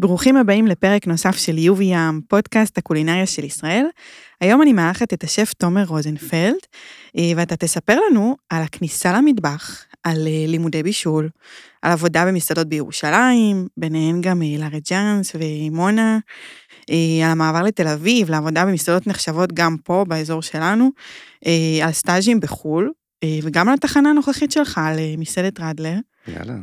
ברוכים הבאים לפרק נוסף של יובי ים, פודקאסט הקולינריה של ישראל. היום אני מארחת את השף תומר רוזנפלד, אה, ואתה תספר לנו על הכניסה למטבח, על אה, לימודי בישול, על עבודה במסעדות בירושלים, ביניהן גם אה, לארי ג'אנס ומונה, על המעבר לתל אביב, לעבודה במסעדות נחשבות גם פה, באזור שלנו, על סטאז'ים בחו"ל, וגם על התחנה הנוכחית שלך, על מסעדת רדלר. יאללה.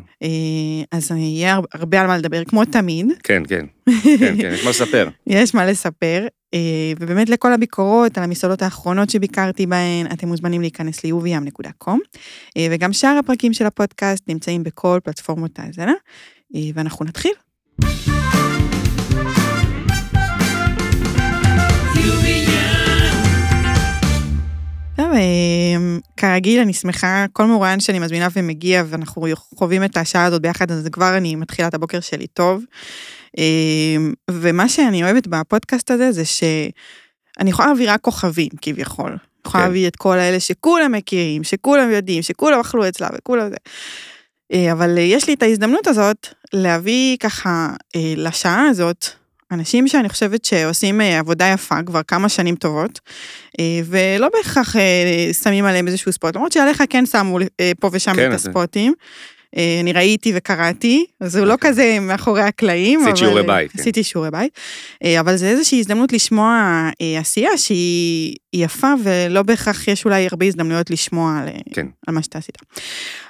אז יהיה הרבה על מה לדבר, כמו תמיד. כן, כן, כן, כן, יש מה לספר. יש מה לספר, ובאמת לכל הביקורות על המסעדות האחרונות שביקרתי בהן, אתם מוזמנים להיכנס ל-uvm.com, וגם שאר הפרקים של הפודקאסט נמצאים בכל פלטפורמות ההאזנה, ואנחנו נתחיל. טוב, אמ, כרגיל, אני שמחה, כל מרואיין שאני מזמינה ומגיע, ואנחנו חווים את השעה הזאת ביחד, אז כבר אני מתחילה את הבוקר שלי טוב. אמ, ומה שאני אוהבת בפודקאסט הזה, זה שאני יכולה להביא רק כוכבים, כביכול. אני יכולה כן. להביא את כל האלה שכולם מכירים, שכולם יודעים, שכולם אכלו אצלה וכולם זה. אה, אבל יש לי את ההזדמנות הזאת להביא ככה אה, לשעה הזאת אנשים שאני חושבת שעושים אה, עבודה יפה כבר כמה שנים טובות, אה, ולא בהכרח אה, שמים עליהם איזשהו ספוט, למרות שעליך כן שמו פה ושם כן, את הספוטים. אני ראיתי וקראתי, אז זה לא אוקיי. כזה מאחורי הקלעים. עשית שיעורי בית. כן. עשיתי שיעורי בית, אבל זה איזושהי הזדמנות לשמוע עשייה שהיא יפה, ולא בהכרח יש אולי הרבה הזדמנויות לשמוע על, כן. על מה שאתה עשית.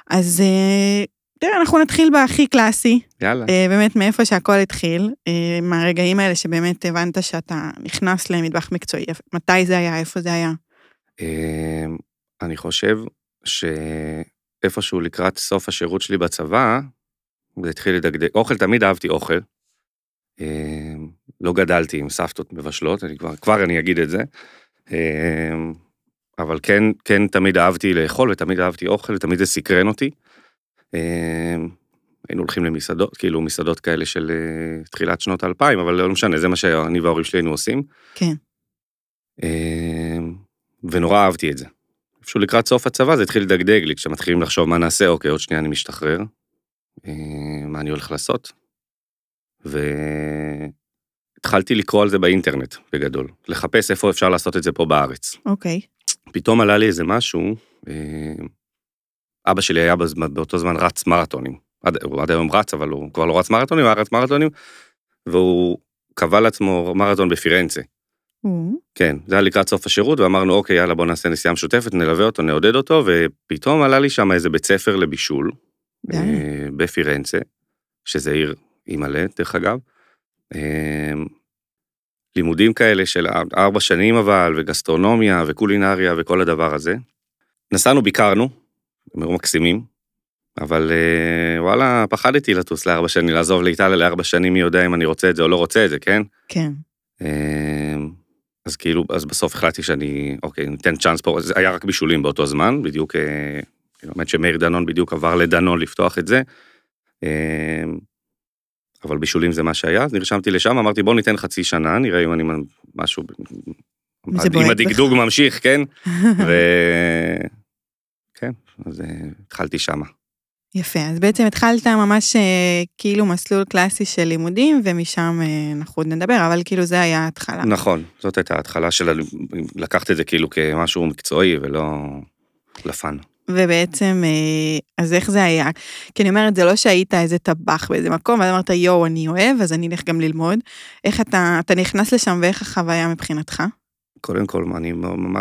אז תראה, אנחנו נתחיל בהכי קלאסי. יאללה. אה, באמת, מאיפה שהכל התחיל, אה, מהרגעים האלה שבאמת הבנת שאתה נכנס למטבח מקצועי. מתי זה היה, איפה זה היה? אה, אני חושב שאיפשהו לקראת סוף השירות שלי בצבא, זה התחיל לדגדג. אוכל, תמיד אהבתי אוכל. אה, לא גדלתי עם סבתות מבשלות, אני כבר, כבר אני אגיד את זה. אה, אבל כן, כן תמיד אהבתי לאכול ותמיד אהבתי אוכל ותמיד זה סקרן אותי. אמ, היינו הולכים למסעדות, כאילו מסעדות כאלה של אה, תחילת שנות האלפיים, אבל לא משנה, זה מה שאני וההורים שלי היינו עושים. כן. אמ, ונורא אהבתי את זה. איפשהו לקראת סוף הצבא זה התחיל לדגדג לי, כשמתחילים לחשוב מה נעשה, אוקיי, עוד שנייה אני משתחרר, אמ, מה אני הולך לעשות? והתחלתי לקרוא על זה באינטרנט, בגדול, לחפש איפה אפשר לעשות את זה פה בארץ. אוקיי. פתאום עלה לי איזה משהו, אבא שלי היה באותו זמן רץ מרתונים. עד, הוא עד היום רץ, אבל הוא כבר לא רץ מרתונים, הוא היה רץ מרתונים, והוא קבע לעצמו מרתון בפירנצה. Mm. כן, זה היה לקראת סוף השירות, ואמרנו, אוקיי, יאללה, בוא נעשה נסיעה משותפת, נלווה אותו, נעודד אותו, ופתאום עלה לי שם איזה בית ספר לבישול, yeah. אה, בפירנצה, שזה עיר אימא'לה, דרך אגב. אה, לימודים כאלה של ארבע שנים אבל, וגסטרונומיה, וקולינריה, וכל הדבר הזה. נסענו, ביקרנו, הם היו מקסימים, אבל אה, וואלה, פחדתי לטוס לארבע שנים, לעזוב לאיטליה לארבע שנים, מי יודע אם אני רוצה את זה או לא רוצה את זה, כן? כן. אה, אז כאילו, אז בסוף החלטתי שאני, אוקיי, ניתן צ'אנס פה, זה היה רק בישולים באותו זמן, בדיוק, אה, האמת שמאיר דנון בדיוק עבר לדנון לפתוח את זה. אבל בישולים זה מה שהיה, אז נרשמתי לשם, אמרתי בוא ניתן חצי שנה, נראה אם אני משהו, אם הדגדוג ממשיך, כן? ו... אז uh, התחלתי שמה. יפה, אז בעצם התחלת ממש uh, כאילו מסלול קלאסי של לימודים, ומשם uh, אנחנו עוד נדבר, אבל כאילו זה היה ההתחלה. נכון, זאת הייתה ההתחלה של לקחת את זה כאילו כמשהו מקצועי ולא לפן. ובעצם, אז איך זה היה? כי אני אומרת, זה לא שהיית איזה טבח באיזה מקום, ואז אמרת, יואו, אני אוהב, אז אני אלך גם ללמוד. איך אתה, אתה נכנס לשם ואיך החוויה מבחינתך? קודם כל, אני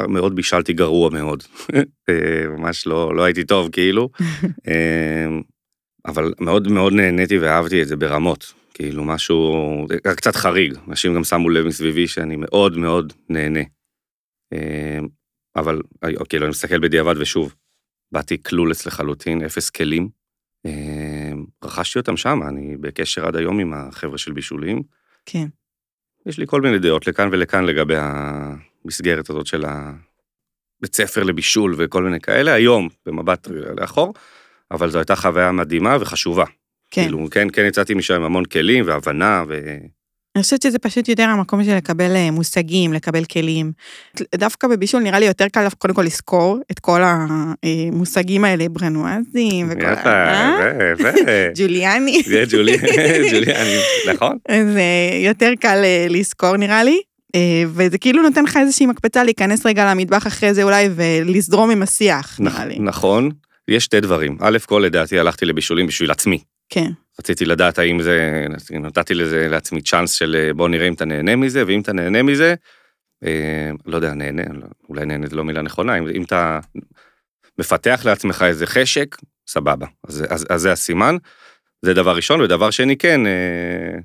מאוד בישלתי גרוע מאוד. אה, ממש לא, לא הייתי טוב, כאילו. אה, אבל מאוד מאוד נהניתי ואהבתי את זה ברמות. כאילו, משהו, קצת חריג. אנשים גם שמו לב מסביבי שאני מאוד מאוד נהנה. אה, אבל, כאילו, אני מסתכל בדיעבד ושוב, באתי קלולס לחלוטין, אפס כלים. רכשתי אותם שם, אני בקשר עד היום עם החבר'ה של בישולים. כן. יש לי כל מיני דעות לכאן ולכאן לגבי המסגרת הזאת של הבית ספר לבישול וכל מיני כאלה, היום, במבט לאחור, אבל זו הייתה חוויה מדהימה וחשובה. כן. כאילו, כן, כן יצאתי משם עם המון כלים והבנה ו... אני חושבת שזה פשוט יותר המקום של לקבל אה, מושגים, לקבל כלים. דווקא בבישול נראה לי יותר קל קודם כל לזכור את כל המושגים האלה, ברנואזים וכל ה... ו- ג'וליאני. זה ג'ולי- ג'וליאני, נכון? אז אה, יותר קל אה, לזכור נראה לי. אה, וזה כאילו נותן לך איזושהי מקפצה להיכנס רגע למטבח אחרי זה אולי ולזרום עם השיח, נראה לי. נכון, יש שתי דברים. א' כל לדעתי הלכתי לבישולים בשביל עצמי. כן, רציתי לדעת האם זה, נתתי לזה לעצמי צ'אנס של אה, בוא נראה אם אתה נהנה מזה, ואם אתה נהנה מזה, אה, לא יודע, נהנה, לא- אולי נהנה זה לא מילה נכונה, אם, אם אתה מפתח לעצמך איזה חשק, סבבה. אז, אז, אז זה הסימן. זה דבר ראשון, ודבר שני, כן, אה,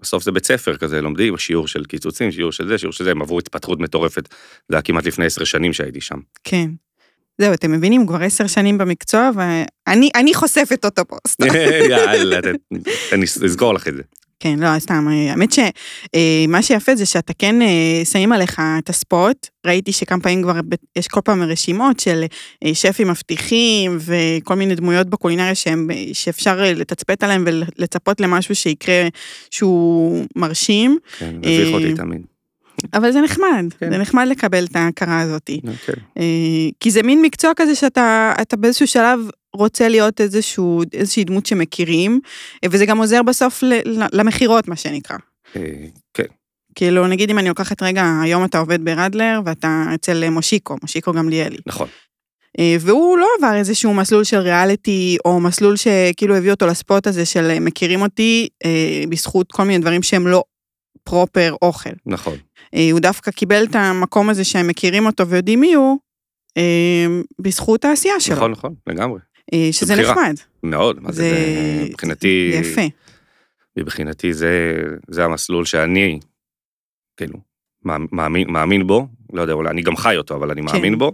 בסוף זה בית ספר כזה, לומדים, שיעור של קיצוצים, שיעור של זה, שיעור של זה, הם עברו התפתחות מטורפת. זה היה כמעט לפני עשר שנים שהייתי שם. כן. זהו, אתם מבינים, כבר עשר שנים במקצוע, ואני אני חושפת אותו פה. סתם. יאללה, אני אסגור לך את זה. כן, לא, סתם, האמת שמה שיפה זה שאתה כן אה, שמים עליך את הספוט, ראיתי שכמה פעמים כבר, יש כל פעם רשימות של אה, שפים מבטיחים וכל מיני דמויות בקולינריה שהם, אה, שאפשר אה, לתצפת עליהם ולצפות למשהו שיקרה שהוא מרשים, כן, מביך אה, אותי תמיד. אבל זה נחמד, כן. זה נחמד לקבל את ההכרה הזאת. כן. אה, כי זה מין מקצוע כזה שאתה אתה באיזשהו שלב רוצה להיות איזשהו, איזושהי דמות שמכירים, אה, וזה גם עוזר בסוף למכירות, מה שנקרא. אה, כן, כאילו, נגיד אם אני לוקחת רגע, היום אתה עובד ברדלר ואתה אצל מושיקו, מושיקו גמליאלי. נכון. והוא לא עבר איזשהו מסלול של ריאליטי, או מסלול שכאילו הביא אותו לספוט הזה של מכירים אותי אה, בזכות כל מיני דברים שהם לא פרופר אוכל. נכון. אה, הוא דווקא קיבל את המקום הזה שהם מכירים אותו ויודעים מי הוא, אה, בזכות העשייה שלו. נכון, נכון, לגמרי. אה, שזה. נחמד. מאוד, מה זה, זה מבחינתי, יפה. מבחינתי זה, זה המסלול שאני, כאילו, מאמ- מאמין, מאמין בו, לא יודע, אולי אני גם חי אותו, אבל אני כן. מאמין בו,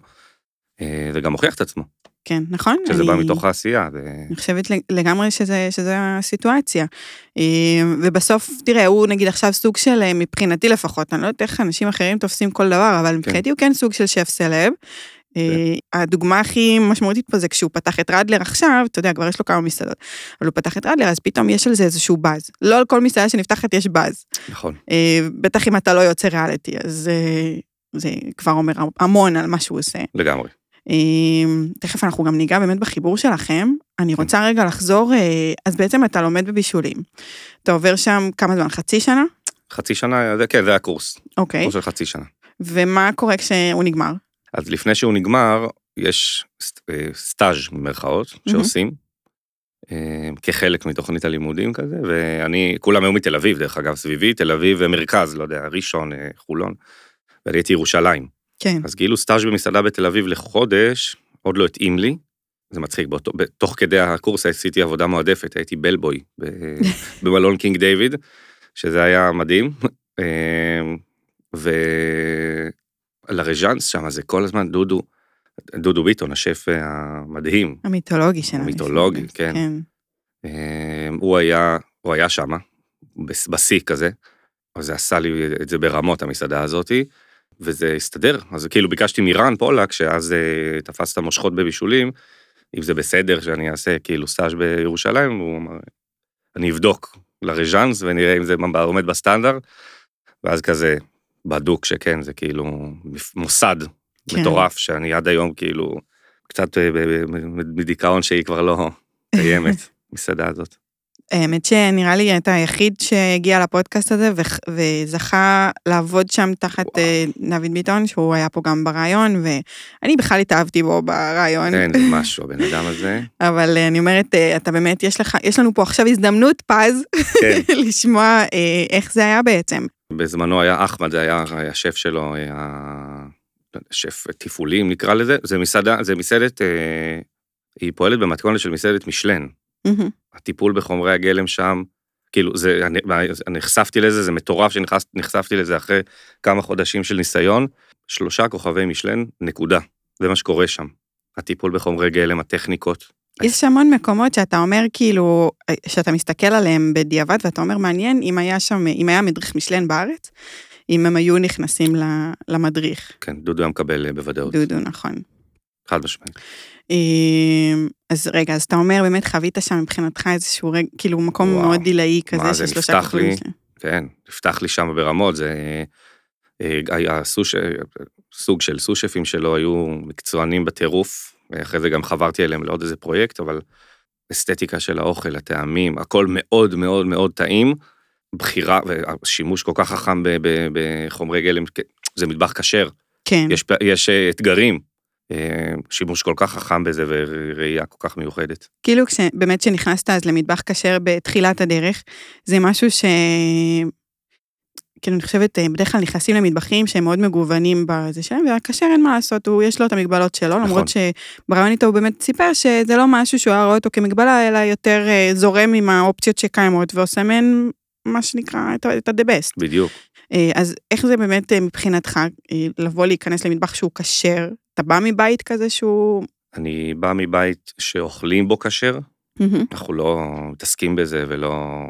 אה, זה גם מוכיח את עצמו, כן, נכון? שזה בא אני- מתוך העשייה. זה... אני חושבת לגמרי שזה, שזה הסיטואציה. אה, ובסוף, תראה, הוא נגיד עכשיו סוג של, אה, מבחינתי לפחות, אני לא יודעת איך אנשים אחרים תופסים כל דבר, אבל מבחינתי הוא כן סוג של שף סלב. אה, הדוגמה הכי משמעותית פה זה כשהוא פתח את רדלר עכשיו, אתה יודע, כבר יש לו כמה מסעדות, אבל הוא פתח את רדלר, אז פתאום יש על זה איזשהו באז. לא על כל מסעדה שנפתחת יש באז. נכון, בטח אם אתה לא יוצא ריאליטי, אז זה כבר אומר המון על מה שהוא עושה. לגמרי. אה, תכף אנחנו גם ניגע באמת בחיבור שלכם. אני רוצה רגע לחזור, אה, אז בעצם אתה לומד בבישולים. אתה עובר שם כמה זמן? חצי שנה? חצי שנה, זה, כן, זה הקורס, אוקיי. קורס של חצי שנה. ומה קורה כשהוא נגמר? אז לפני שהוא נגמר, יש אה, סטאז' במרכאות שעושים, אה, כחלק מתוכנית הלימודים כזה, ואני, כולם היו מתל אביב, דרך אגב, סביבי, תל אביב ומרכז, לא יודע, ראשון, חולון, ואני הייתי ירושלים. כן. אז כאילו סטאז' במסעדה בתל אביב לחודש, עוד לא התאים לי. זה מצחיק, באותו, תוך כדי הקורס עשיתי עבודה מועדפת, הייתי בלבוי במלון קינג דיוויד, שזה היה מדהים. אה, ולרג'אנס שם זה כל הזמן דודו, דודו ביטון, השף המדהים, המיתולוגי שלנו. המיתולוגי, כן. כן. אה, הוא היה, הוא היה שמה, בס- בשיא כזה, אז זה עשה לי את זה ברמות, המסעדה הזאתי, וזה הסתדר. אז כאילו ביקשתי מרן פולק, שאז אה, תפס את המושכות בבישולים, אם זה בסדר שאני אעשה כאילו סטאז' בירושלים, הוא אמר, אני אבדוק לרג'אנס ונראה אם זה עומד בסטנדרט, ואז כזה בדוק שכן, זה כאילו מוסד כן. מטורף, שאני עד היום כאילו קצת אה, בדיכאון שהיא כבר לא קיימת, מסעדה הזאת. האמת שנראה לי אתה היחיד שהגיע לפודקאסט הזה וזכה לעבוד שם תחת אה, דוד ביטון, שהוא היה פה גם ברעיון, ואני בכלל התאהבתי בו ברעיון. כן, זה משהו, הבן אדם הזה. אבל אה, אני אומרת, אה, אתה באמת, יש לך, יש לנו פה עכשיו הזדמנות פז כן. לשמוע אה, איך זה היה בעצם. בזמנו היה אחמד, זה היה השף שלו, היה שף תפעולים נקרא לזה, זה מסעדה, זה מסעדת, אה, היא פועלת במתכונת של מסעדת משלן. מהמם. הטיפול בחומרי הגלם שם, כאילו, זה, אני, אני נחשפתי לזה, זה מטורף שנחשפתי לזה אחרי כמה חודשים של ניסיון. שלושה כוכבי משלן, נקודה. זה מה שקורה שם. הטיפול בחומרי גלם, הטכניקות. יש המון מקומות שאתה אומר כאילו, שאתה מסתכל עליהם בדיעבד ואתה אומר מעניין אם היה שם, אם היה מדריך משלן בארץ, אם הם היו נכנסים למדריך. כן, דודו היה מקבל אה, בוודאות, דודו, נכון. חד משמעית. אה, אז רגע, אז אתה אומר באמת חווית שם מבחינתך איזשהו רגע, כאילו מקום וואו. מאוד עילאי כזה מה של שלושה נפתח לי? משלן. כן, נפתח לי שם ברמות, זה אה, היה סוש, סוג של סושפים שלו היו מקצוענים בטירוף, אחרי זה גם חברתי אליהם לעוד איזה פרויקט, אבל אסתטיקה של האוכל, הטעמים, הכל מאוד מאוד מאוד טעים, בחירה ושימוש כל כך חכם בחומרי גלם, זה מטבח כשר. כן. יש, יש אה, אתגרים, אה, שימוש כל כך חכם בזה וראייה כל כך מיוחדת. כאילו באמת כשנכנסת אז למטבח כשר בתחילת הדרך, זה משהו ש... כאילו אני חושבת, אה, בדרך כלל נכנסים למטבחים שהם מאוד מגוונים בזה שלהם, והכשר אין מה לעשות, הוא, יש לו את המגבלות שלו, נכון. למרות שברעיון איתו הוא באמת סיפר שזה לא משהו שהוא היה רואה אותו כמגבלה, אלא יותר זורם עם האופציות שקיימות ועושה מהן מה שנקרא את ה-the best. בדיוק. אה, אז איך זה באמת אה, מבחינתך אה, לבוא להיכנס למטבח שהוא כשר? אתה בא מבית כזה שהוא... אני בא מבית שאוכלים בו כשר, אנחנו לא מתעסקים בזה ולא...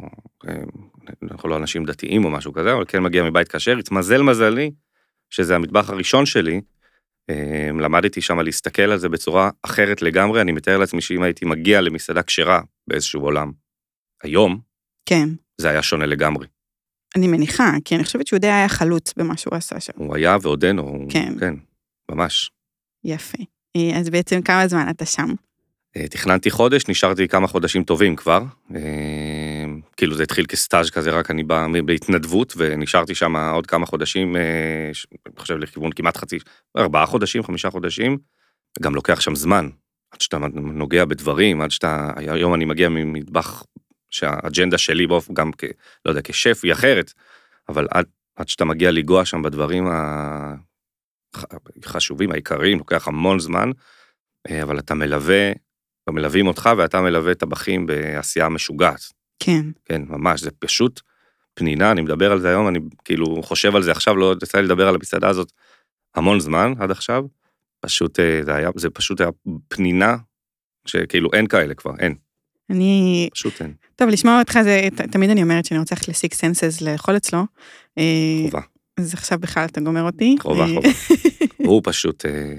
אנחנו לא אנשים דתיים או משהו כזה, אבל כן מגיע מבית כשר. התמזל מזלי שזה המטבח הראשון שלי, למדתי שם להסתכל על זה בצורה אחרת לגמרי, אני מתאר לעצמי שאם הייתי מגיע למסעדה כשרה באיזשהו עולם, היום, כן. זה היה שונה לגמרי. אני מניחה, כי אני חושבת שהוא די היה חלוץ במה שהוא עשה שם. הוא היה ועודנו, כן. כן, ממש. יפה. אה, אז בעצם כמה זמן אתה שם? אה, תכננתי חודש, נשארתי כמה חודשים טובים כבר. אה, כאילו זה התחיל כסטאז' כזה, רק אני בא בהתנדבות, ונשארתי שם עוד כמה חודשים, אני חושב לכיוון כמעט חצי, ארבעה חודשים, חמישה חודשים. גם לוקח שם זמן, עד שאתה נוגע בדברים, עד שאתה, היום אני מגיע ממטבח שהאג'נדה שלי באופן, גם כ... לא יודע, כשף היא אחרת, אבל עד, עד שאתה מגיע לנגוע שם בדברים החשובים, העיקריים, לוקח המון זמן, אה, אבל אתה מלווה, מלווים אותך ואתה מלווה טבחים בעשייה משוגעת. כן. כן, ממש, זה פשוט פנינה, אני מדבר על זה היום, אני כאילו חושב על זה עכשיו, לא יצא לי לדבר על המסעדה הזאת המון זמן עד עכשיו. פשוט, אה, זה היה, זה פשוט היה פנינה, שכאילו אין כאלה כבר, אין. אני... פשוט אין. טוב, לשמוע אותך זה, תמיד אני אומרת שאני רוצה ללכת לסיק סנסס לאכול אצלו. חובה. אה, אז עכשיו בכלל אתה גומר אותי. חובה, אה, חובה. הוא פשוט אה,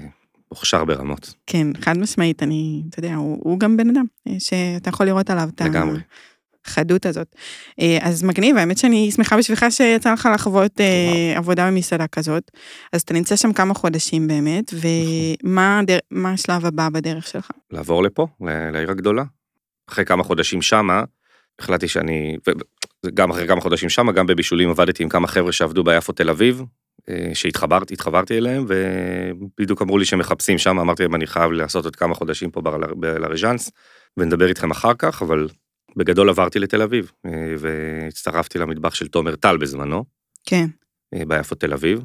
מוכשר ברמות. כן, חד משמעית, אני, אתה יודע, הוא, הוא גם בן אדם, שאתה יכול לראות עליו את לגמרי. החדות הזאת. אז מגניב, האמת שאני שמחה בשבילך שיצא לך לחוות עבודה במסעדה כזאת. אז אתה נמצא שם כמה חודשים באמת, ומה הדר... השלב הבא בדרך שלך? לעבור לפה, לעיר הגדולה. אחרי כמה חודשים שמה, החלטתי שאני, גם אחרי כמה חודשים שמה, גם בבישולים עבדתי עם כמה חבר'ה שעבדו ביפו תל אביב, אה, שהתחברתי, התחברתי אליהם, ובדיוק אמרו לי שמחפשים שם, אמרתי להם, אני חייב לעשות עוד כמה חודשים פה בלרג'אנס, ונדבר איתכם אחר כך, אבל בגדול עברתי לתל אביב, אה, והצטרפתי למטבח של תומר טל בזמנו. כן. אה, ביפו תל אביב.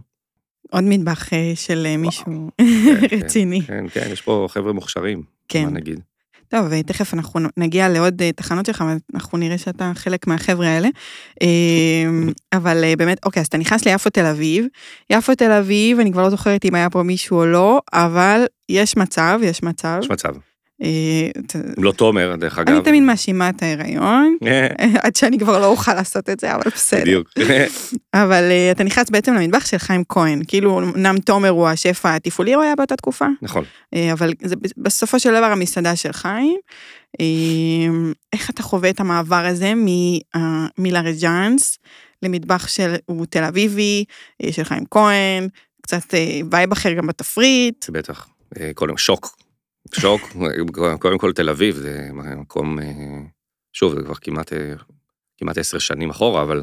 עוד מטבח של מישהו כן, כן, רציני. כן, כן, יש פה חבר'ה מוכשרים, כן. מה נגיד. טוב, תכף אנחנו נגיע לעוד אה, תחנות שלך, ואנחנו נראה שאתה חלק מהחבר'ה האלה. אמ, אבל אה, באמת, אוקיי, אז אתה נכנס ליפו תל אביב. יפו תל אביב, אני כבר לא זוכרת אם היה פה מישהו או לא, אבל יש מצב, יש מצב. יש מצב. אה, לא תומר, דרך אגב. אני תמיד מאשימה את ההיריון, עד שאני כבר לא אוכל לעשות את זה, אבל בסדר. בדיוק. אבל אתה נכנס בעצם למטבח של חיים כהן, כאילו אמנם תומר הוא השף התפעולי, הוא היה באותה תקופה. נכון. אבל זה בסופו של דבר המסעדה של חיים. איך אתה חווה את המעבר הזה מלרג'אנס למטבח של הוא תל אביבי, של חיים כהן, קצת vibe אחר גם בתפריט. בטח, קודם שוק. שוק, קודם כל תל אביב זה מקום, שוב, זה כבר כמעט, כמעט עשר שנים אחורה, אבל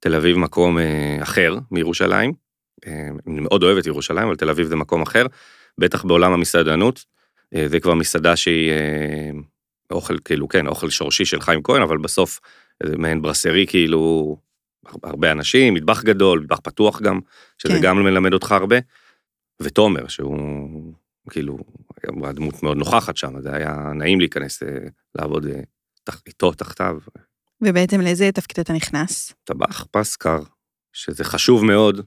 תל אביב מקום אחר מירושלים. אני מאוד אוהב את ירושלים, אבל תל אביב זה מקום אחר, בטח בעולם המסעדנות. זה כבר מסעדה שהיא אוכל, כאילו, כן, אוכל שורשי של חיים כהן, אבל בסוף זה מעין ברסרי, כאילו, הרבה אנשים, מטבח גדול, מטבח פתוח גם, שזה כן. גם מלמד אותך הרבה. ותומר, שהוא כאילו, הייתה דמות מאוד נוכחת שם, זה היה נעים להיכנס אה, לעבוד אה, איתו, תחתיו. ובעצם לאיזה תפקיד אתה נכנס? טבח פסקר, שזה חשוב מאוד,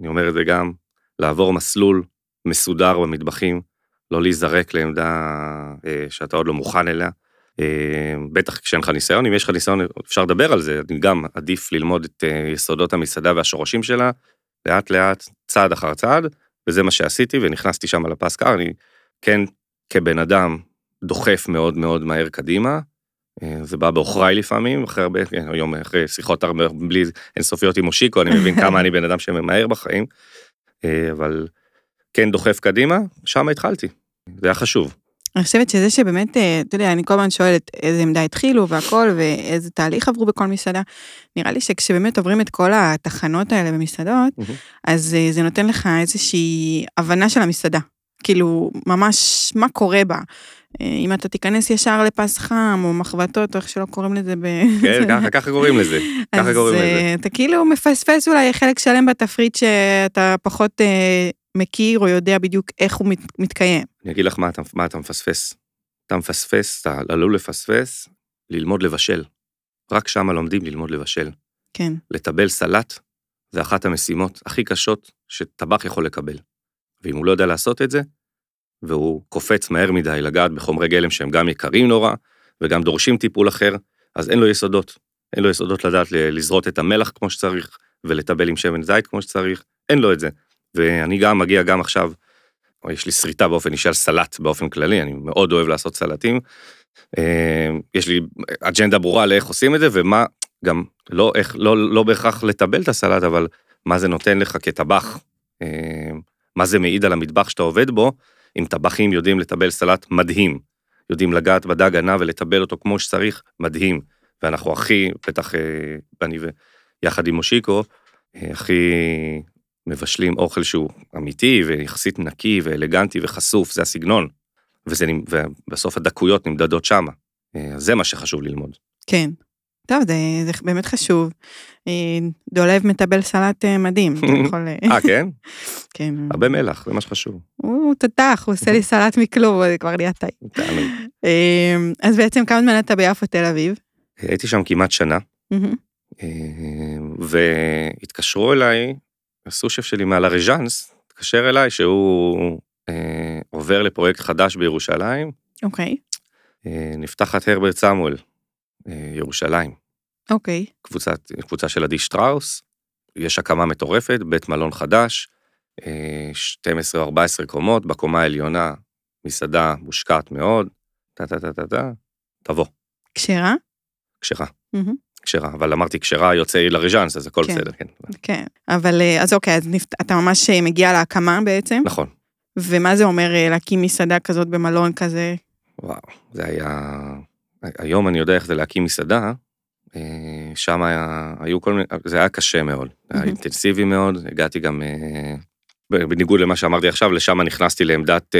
אני אומר את זה גם, לעבור מסלול מסודר במטבחים, לא להיזרק לעמדה אה, שאתה עוד לא מוכן אליה. בטח כשאין לך ניסיון, אם יש לך ניסיון אפשר לדבר על זה, גם עדיף ללמוד את יסודות המסעדה והשורשים שלה, לאט לאט, צעד אחר צעד, וזה מה שעשיתי, ונכנסתי שם לפסקר, אני כן כבן אדם דוחף מאוד מאוד מהר קדימה, אה, זה בא בעוכריי לפעמים, אחרי הרבה, כן, היום אחרי שיחות הרבה, בלי אינסופיות עם מושיקו, אני מבין כמה אני בן אדם שממהר בחיים, אה, אבל כן דוחף קדימה, שם התחלתי, זה היה חשוב. אני חושבת שזה שבאמת, אה, אתה יודע, אני כל הזמן שואלת איזה עמדה התחילו והכל, ואיזה תהליך עברו בכל מסעדה. נראה לי שכשבאמת עוברים את כל התחנות האלה במסעדות, אז זה נותן לך איזושהי הבנה של המסעדה. כאילו, ממש מה קורה בה. אם אתה תיכנס ישר לפס חם, או מחבטות, או איך שלא קוראים לזה ב... כן, ככה, ככה קוראים לזה. ככה קוראים לזה. אז אתה כאילו מפספס אולי חלק שלם בתפריט שאתה פחות אה, מכיר, או יודע בדיוק איך הוא מת, מתקיים. אני אגיד לך מה אתה, מה אתה מפספס. אתה מפספס, אתה עלול לפספס, ללמוד לבשל. רק שם לומדים ללמוד לבשל. כן. לטבל סלט זה אחת המשימות הכי קשות שטבח יכול לקבל. ואם הוא לא יודע לעשות את זה, והוא קופץ מהר מדי לגעת בחומרי גלם שהם גם יקרים נורא, וגם דורשים טיפול אחר, אז אין לו יסודות. אין לו יסודות לדעת לזרות את המלח כמו שצריך, ולטבל עם שמן זית כמו שצריך, אין לו את זה. ואני גם מגיע גם עכשיו, יש לי שריטה באופן אישי על סלט באופן כללי, אני מאוד אוהב לעשות סלטים. אה, יש לי אג'נדה ברורה לאיך עושים את זה, ומה, גם לא, איך, לא, לא בהכרח לטבל את הסלט, אבל מה זה נותן לך כטבח, אה, מה זה מעיד על המטבח שאתה עובד בו, אם טבחים יודעים לטבל סלט מדהים, יודעים לגעת בדג ענה ולטבל אותו כמו שצריך, מדהים. ואנחנו הכי, בטח אה, אני ויחד עם מושיקו, הכי מבשלים אוכל שהוא אמיתי ויחסית נקי ואלגנטי וחשוף, זה הסגנון. וזה, ובסוף הדקויות נמדדות שמה. זה מה שחשוב ללמוד. כן. טוב, זה, זה באמת חשוב. דולב מטבל סלט מדהים, אתה יכול... אה, כן? כן. הרבה מלח, זה מה שחשוב. הוא תותח, הוא עושה לי סלט מכלום, זה כבר נהיה טעים. אז בעצם כמה זמן אתה ביפו תל אביב? הייתי שם כמעט שנה, והתקשרו אליי הסושף שלי מעל הרג'אנס, התקשר אליי שהוא אה, עובר לפרויקט חדש בירושלים. אוקיי. אה, נפתחת הרברט סמואל, אה, ירושלים. אוקיי. קבוצת, קבוצה של עדי שטראוס, יש הקמה מטורפת, בית מלון חדש, אה, 12 או 14 קומות, בקומה העליונה מסעדה מושקעת מאוד, טה טה טה טה טה, תבוא. כשרה? כשרה. Mm-hmm. כשרה, אבל אמרתי כשרה יוצא לריז'אנס, אז הכל כן. בסדר, כן. כן, אבל אז אוקיי, אז נפת... אתה ממש מגיע להקמה בעצם? נכון. ומה זה אומר להקים מסעדה כזאת במלון כזה? וואו, זה היה... היום אני יודע איך זה להקים מסעדה, שם היה, היו כל מיני, זה היה קשה מאוד, היה אינטנסיבי מאוד, הגעתי גם, בניגוד למה שאמרתי עכשיו, לשם נכנסתי לעמדת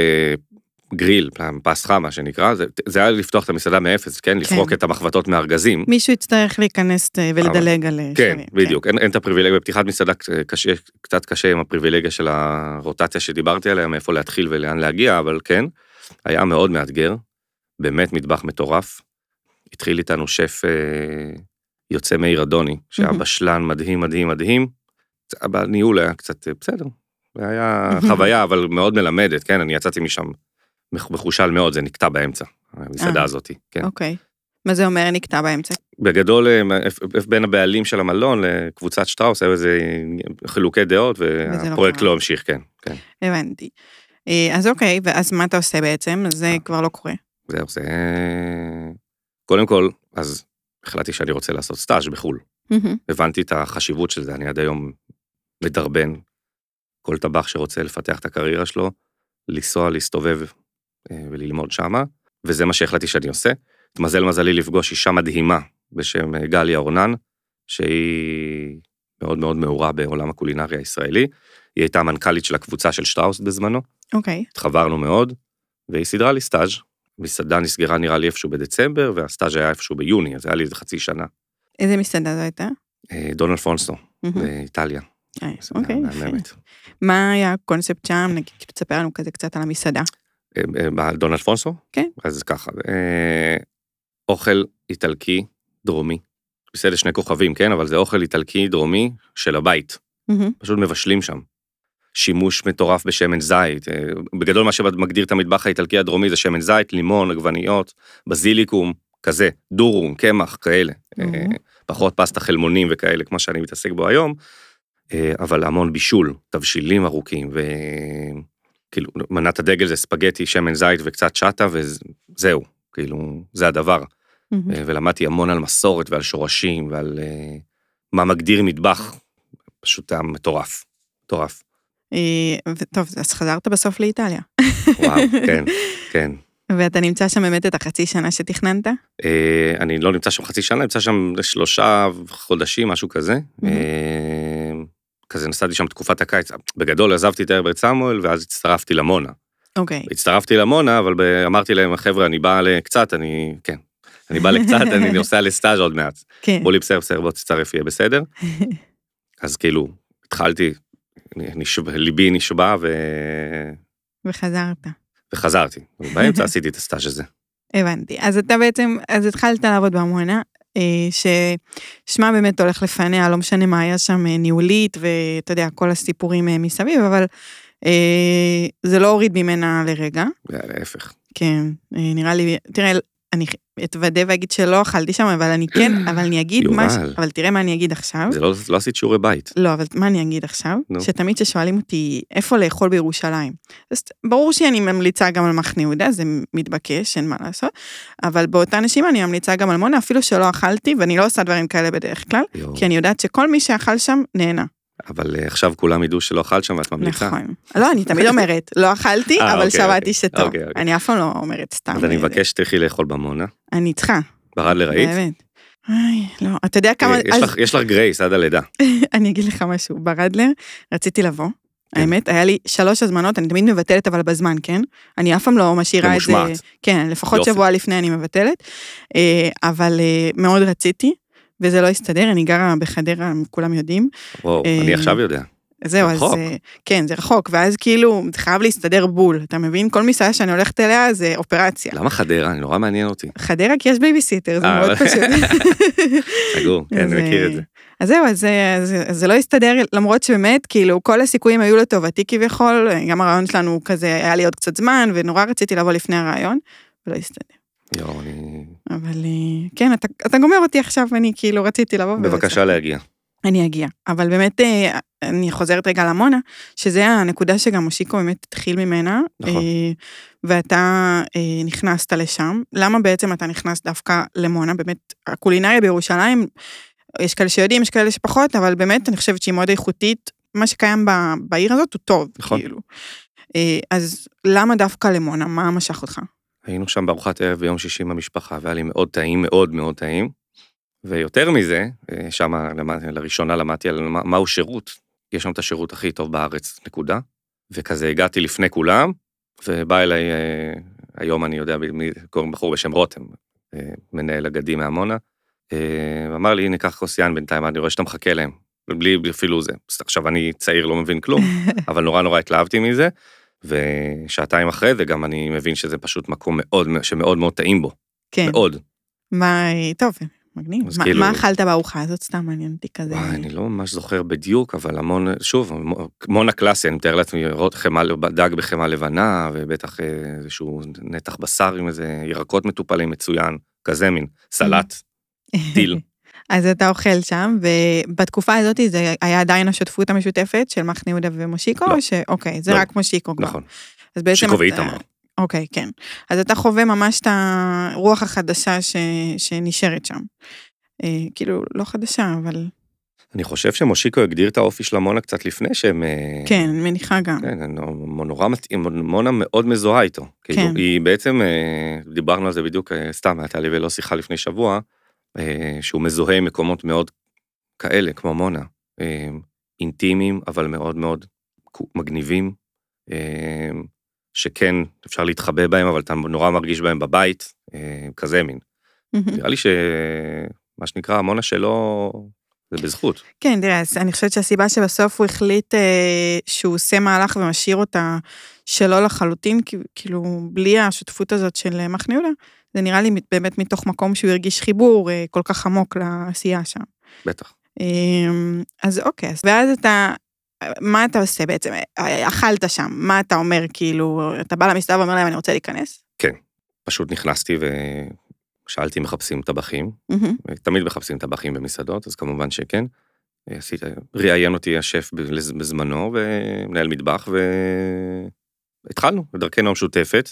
גריל, פס חם מה שנקרא, זה, זה היה לפתוח את המסעדה מאפס, כן? כן. לפרוק את המחבטות מהארגזים. מישהו יצטרך להיכנס ולדלג על כן, שנים. בדיוק, כן. אין, אין את הפריבילגיה, בפתיחת מסעדה קשה, קצת קשה עם הפריבילגיה של הרוטציה שדיברתי עליה, מאיפה להתחיל ולאן להגיע, אבל כן, היה מאוד מאתגר, באמת מטבח מטורף. התחיל איתנו שף אה, יוצא מאיר אדוני, שהיה בשלן מדהים מדהים מדהים, בניהול היה קצת בסדר, זה היה חוויה אבל מאוד מלמדת, כן, אני יצאתי משם מחושל מאוד, זה נקטע באמצע, המסעדה הזאת, כן. אוקיי. מה זה אומר נקטע באמצע? בגדול, בין הבעלים של המלון לקבוצת שטראוס, היו איזה חילוקי דעות, והפרויקט לא המשיך, כן, כן. הבנתי. אז אוקיי, ואז מה אתה עושה בעצם? זה כבר לא קורה. זהו, זה... קודם כל, אז החלטתי שאני רוצה לעשות סטאז' בחו"ל. הבנתי את החשיבות של זה, אני עד היום מדרבן כל טבח שרוצה לפתח את הקריירה שלו, לנסוע, להסתובב וללמוד שמה, וזה מה שהחלטתי שאני עושה. התמזל מזלי לפגוש אישה מדהימה בשם גליה אורנן, שהיא מאוד מאוד מעורה בעולם הקולינריה הישראלי. היא הייתה המנכ"לית של הקבוצה של שטראוס בזמנו. אוקיי. Okay. התחברנו מאוד, והיא סידרה לי סטאז'. מסעדה נסגרה נראה לי איפשהו בדצמבר, והסטאז' היה איפשהו ביוני, אז היה לי איזה חצי שנה. איזה מסעדה זו הייתה? דונלד פונסו, באיטליה. אוקיי, מה היה הקונספט שם? נגיד, תספר לנו כזה קצת על המסעדה. דונלד פונסו? כן. אז ככה, אוכל איטלקי דרומי, בסדר שני כוכבים, כן, אבל זה אוכל איטלקי דרומי של הבית. פשוט מבשלים שם. שימוש מטורף בשמן זית, בגדול מה שמגדיר את המטבח האיטלקי הדרומי זה שמן זית, לימון, עגבניות, בזיליקום, כזה, דורום, קמח, כאלה. פחות פסטה חלמונים וכאלה, כמו שאני מתעסק בו היום, אבל המון בישול, תבשילים ארוכים, וכאילו, מנת הדגל זה ספגטי, שמן זית וקצת שטה, וזהו, כאילו, זה הדבר. אה, ולמדתי המון על מסורת ועל שורשים ועל אה, מה מגדיר מטבח. פשוט היה מטורף, מטורף. אה, טוב, אז חזרת בסוף לאיטליה. וואו, כן, כן. ואתה נמצא שם באמת את החצי שנה שתכננת? אני לא נמצא שם חצי שנה, נמצא שם שלושה חודשים, משהו כזה. כזה נסעתי שם תקופת הקיץ. בגדול עזבתי את הרברט סמואל ואז הצטרפתי למונה. אוקיי. הצטרפתי למונה, אבל ב- אמרתי להם, חבר'ה, אני בא לקצת, אני, כן. אני בא לקצת, אני נוסע לסטאז' עוד מעט. כן. אמרו לי, בסדר, בסדר, בוא תצטרף, יהיה בסדר. אז כאילו, התחלתי, נשבע, ליבי נשבע ו... וחזרת. וחזרתי. באמצע עשיתי את הסטאז' הזה. הבנתי. אז אתה בעצם, אז התחלת לעבוד בעמונה, אה, ששמה באמת הולך לפניה, לא משנה מה היה שם אה, ניהולית, ואתה יודע, כל הסיפורים אה, מסביב, אבל אה, זה לא הוריד ממנה לרגע. להפך. כן, אה, נראה לי, תראה, אני אתוודה ואגיד שלא אכלתי שם, אבל אני כן, אבל אני אגיד. מה, ש- אבל תראה מה אני אגיד עכשיו. זה לא, לא עשית שיעורי בית. לא, אבל מה אני אגיד עכשיו? נו. שתמיד כששואלים אותי איפה לאכול בירושלים, אז ברור שאני ממליצה גם על מחנה יהודה, זה מתבקש, אין מה לעשות, אבל באותה נשימה אני ממליצה גם על מונה, אפילו שלא אכלתי, ואני לא עושה דברים כאלה בדרך כלל, יואו. כי אני יודעת שכל מי שאכל שם נהנה. אבל אה, עכשיו כולם ידעו שלא אכלת שם ואת ממליצה. נכון. לא, אני תמיד אומרת, לא אכלתי, אה, אבל אוקיי, שמעתי אוקיי. שטוב. אוקיי. אני אף פעם לא אומרת סתם. אז אני אה, מבקש שתלכי לאכול במונה. אני צריכה, ברדלר ראית? באמת. איי, לא, אתה יודע כמה... יש אז- לך- יש לך גרייס עד הלידה. אני אגיד לך משהו, ברדלר, רציתי לבוא. כן. האמת, היה לי שלוש הזמנות, אני תמיד מבטלת אבל בזמן, כן? אני אף פעם לא משאירה את זה... ממושמעת. כן, לפחות יופי. שבוע לפני אני מבטלת. אבל מאוד רציתי, וזה לא הסתדר, אני גרה בחדרה, כולם יודעים. וואו, אה, אני עכשיו יודע. זהו, אז... רחוק. אה, כן, זה רחוק, ואז כאילו, זה חייב להסתדר בול, אתה מבין? כל מסעדה שאני הולכת אליה זה אופרציה. למה חדרה? אני נורא מעניין אותי. חדרה כי יש בייביסיטר, זה אה, מאוד פשוט. סגור, כן, אז, אני מכיר את זה. אז זהו, אז זה- אז- אז זה לא הסתדר, למרות שבאמת, כאילו, כל הסיכויים היו לטובתי כביכול, גם הרעיון שלנו כזה, היה לי עוד קצת זמן, ונורא רציתי לבוא לפני הרעיון, ולא הסתדר. יואו, אני... אבל אה, כן, אתה, אתה גומר אותי עכשיו, אני כאילו רציתי לבוא. בבקשה הצלחתי. להגיע. אני אגיע. אבל באמת, אה, אני חוזרת רגע למונה, שזה הנקודה שגם מושיקו באמת התחיל ממנה. נכון. אה, ואתה נכנסת לשם. למה בעצם אתה נכנס דווקא למונה? באמת, הקולינריה בירושלים, יש כאלה שיודעים, יש כאלה שפחות, אבל באמת, אני חושבת שהיא מאוד איכותית. מה שקיים בעיר הזאת הוא טוב, נכון. כאילו. אז למה דווקא למונה? מה משך אותך? היינו שם בארוחת ערב ביום שישי עם המשפחה, והיה לי מאוד טעים, מאוד מאוד טעים. ויותר מזה, אה, שם לראשונה למדתי על מה- מהו שירות. יש שם את השירות הכי טוב בארץ, נקודה. וכזה הגעתי לפני כולם, ובא אליי, אה, היום אני יודע קוראים בחור בשם רותם, אה, מנהל אגדי מעמונה, ואמר לי, הנה, קח כוס יין בינתיים, אני רואה שאתה מחכה להם. בלי אפילו זה. עכשיו אני צעיר, לא מבין כלום, אבל נורא נורא התלהבתי מזה. ושעתיים אחרי זה גם אני מבין שזה פשוט מקום מאוד, שמאוד מאוד טעים בו, כן. מאוד. מה, טוב, מגניב. מה, כאילו- מה אכלת בארוחה הזאת? סתם מעניין אותי כזה. וואי, אני לא ממש זוכר בדיוק, אבל המון, שוב, מונה קלאסי, אני מתאר לעצמי חמאה, דג בחמאה לבנה, ובטח אה, איזשהו נתח בשר עם איזה ירקות מטופלים מצוין, כזה מין, סלט, טיל. אז אתה אוכל שם, ובתקופה הזאת זה היה עדיין השותפות המשותפת של מחנה יהודה ומושיקו, לא. ש... אוקיי, זה לא. רק מושיקו כבר. נכון, אז בעצם שיקו אתה- ואיתמר. אוקיי, כן. אז אתה חווה ממש את הרוח החדשה ש... שנשארת שם. אה, כאילו, לא חדשה, אבל אני חושב שמושיקו הגדיר את האופי של המונה קצת לפני שהם... אה, כן, מניחה גם. כן, נורא מתאים, מונה מאוד מזוהה איתו. כאילו, כן. היא בעצם, אה, דיברנו על זה בדיוק, אה, סתם, הייתה לי ולא שיחה לפני שבוע, שהוא מזוהה עם מקומות מאוד כאלה, כמו מונה. אה, אינטימיים, אבל מאוד מאוד מגניבים, אה, שכן, אפשר להתחבא בהם, אבל אתה נורא מרגיש בהם בבית, אה, כזה מין. נראה לי שמה שנקרא, עמונה שלו, זה בזכות. כן, תראה, אני חושבת שהסיבה שבסוף הוא החליט אה, שהוא עושה מהלך ומשאיר אותה שלו לחלוטין, כאילו, בלי השותפות הזאת של אה, מחנה יהודה, זה נראה לי באמת מתוך מקום שהוא הרגיש חיבור אה, כל כך עמוק לעשייה שם. בטח. אה, אז אוקיי, אז ואז אתה, מה אתה עושה בעצם? אה, אכלת שם, מה אתה אומר, כאילו, אתה בא למסעדה ואומר להם, אני רוצה להיכנס? פשוט נכנסתי ושאלתי אם מחפשים טבחים, מהמם. תמיד מחפשים טבחים במסעדות, אז כמובן שכן. ראיין אותי השף בז- בזמנו, ומנהל מטבח, והתחלנו, בדרכנו המשותפת.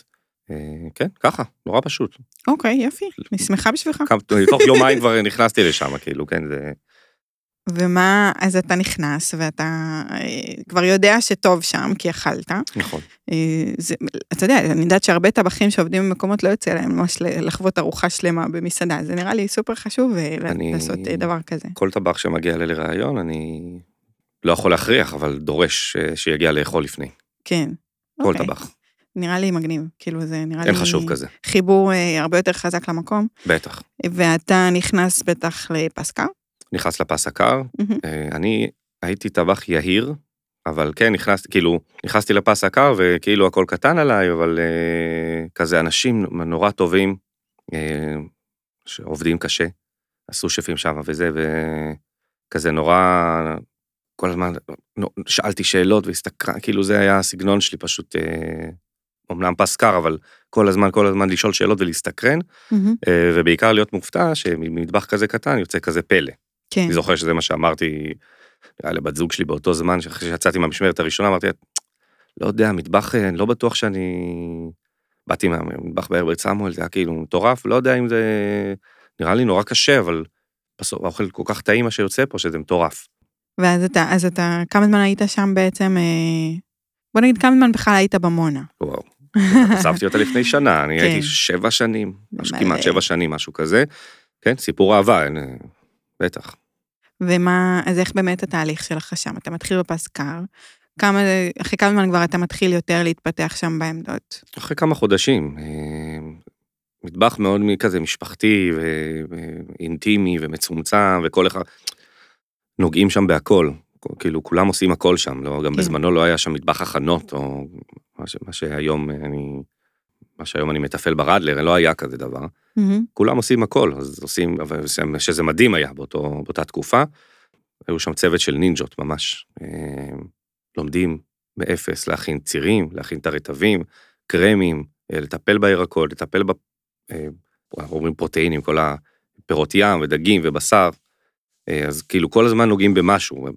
אה, כן, ככה, נורא פשוט. אוקיי, יופי, אני שמחה בשבילך. תוך יומיים כבר נכנסתי לשם, כאילו, כן, זה... ומה, אז אתה נכנס ואתה אה, כבר יודע שטוב שם, כי אכלת. נכון. אה, זה, אתה יודע, אני יודעת שהרבה טבחים שעובדים במקומות לא יוצא להם ממש לחוות ארוחה שלמה במסעדה, זה נראה לי סופר חשוב אני- לעשות דבר כזה. כל טבח שמגיע אליי לראיון, אני לא יכול להכריח, אבל דורש שיגיע לאכול לפני. כן. כל אוקיי. טבח. נראה לי מגניב, כאילו זה נראה לי... אין חשוב כזה, חיבור אה, הרבה יותר חזק למקום, בטח. ואתה נכנס בטח לפסקה. נכנס לפס הקר. אה, אני הייתי טבח יהיר, אבל כן, נכנסתי, כאילו, נכנסתי לפס הקר וכאילו הכל קטן עליי, אבל אה, כזה אנשים נורא טובים, אה, שעובדים קשה, עשו שפים שם וזה, וכזה נורא, כל הזמן שאלתי שאלות והסתקרה, כאילו זה היה הסגנון שלי, פשוט, אה, אמנם פס קר, אבל כל הזמן, כל הזמן לשאול שאלות ולהסתקרן. אה, ובעיקר להיות מופתע שממטבח כזה קטן יוצא כזה פלא. כן. אני זוכר שזה מה שאמרתי היה לבת זוג שלי באותו זמן, שאחרי שיצאתי מהמשמרת הראשונה, אמרתי, לא יודע, מטבח, אה, אני לא בטוח שאני... באתי מהמטבח בהרברט סמואל, זה היה כאילו מטורף, לא יודע אם זה... נראה לי נורא קשה, אבל בסוף האוכל כל כך טעים מה שיוצא פה, שזה מטורף. ואז אתה, אז אתה, כמה זמן היית שם בעצם, אה, בוא נגיד כמה זמן בכלל היית במונה. וואו. עזבתי אותה לפני שנה, אני כן. הייתי שבע שנים, משהו. כמעט שבע שנים, משהו כזה. כן, סיפור אהבה, אין, אה, בטח. ומה, אז איך באמת התהליך שלך שם? אתה מתחיל בפס קר, כמה, אחרי כמה זמן כבר אתה מתחיל יותר להתפתח שם בעמדות? אחרי כמה חודשים. אה, מטבח מאוד כזה משפחתי ואינטימי ומצומצם, וכל אחד... נוגעים שם בהכל. כאילו, כולם עושים הכל שם. לא, גם כן. בזמנו לא היה שם מטבח הכנות, או מה, ש- מה שהיום אני... מה שהיום אני מתפעל ברדלר, לא היה כזה דבר. מהמם. כולם עושים הכל, אז עושים, שזה מדהים היה באותו, באותה תקופה. היו שם צוות של נינג'ות ממש. אה, לומדים מאפס להכין צירים, להכין את הרטבים, קרמים, אה, לטפל בירקות, לטפל ב... אה, אומרים פרוטאינים, כל הפירות ים ודגים ובשר. אה, אז כאילו כל הזמן נוגעים במשהו,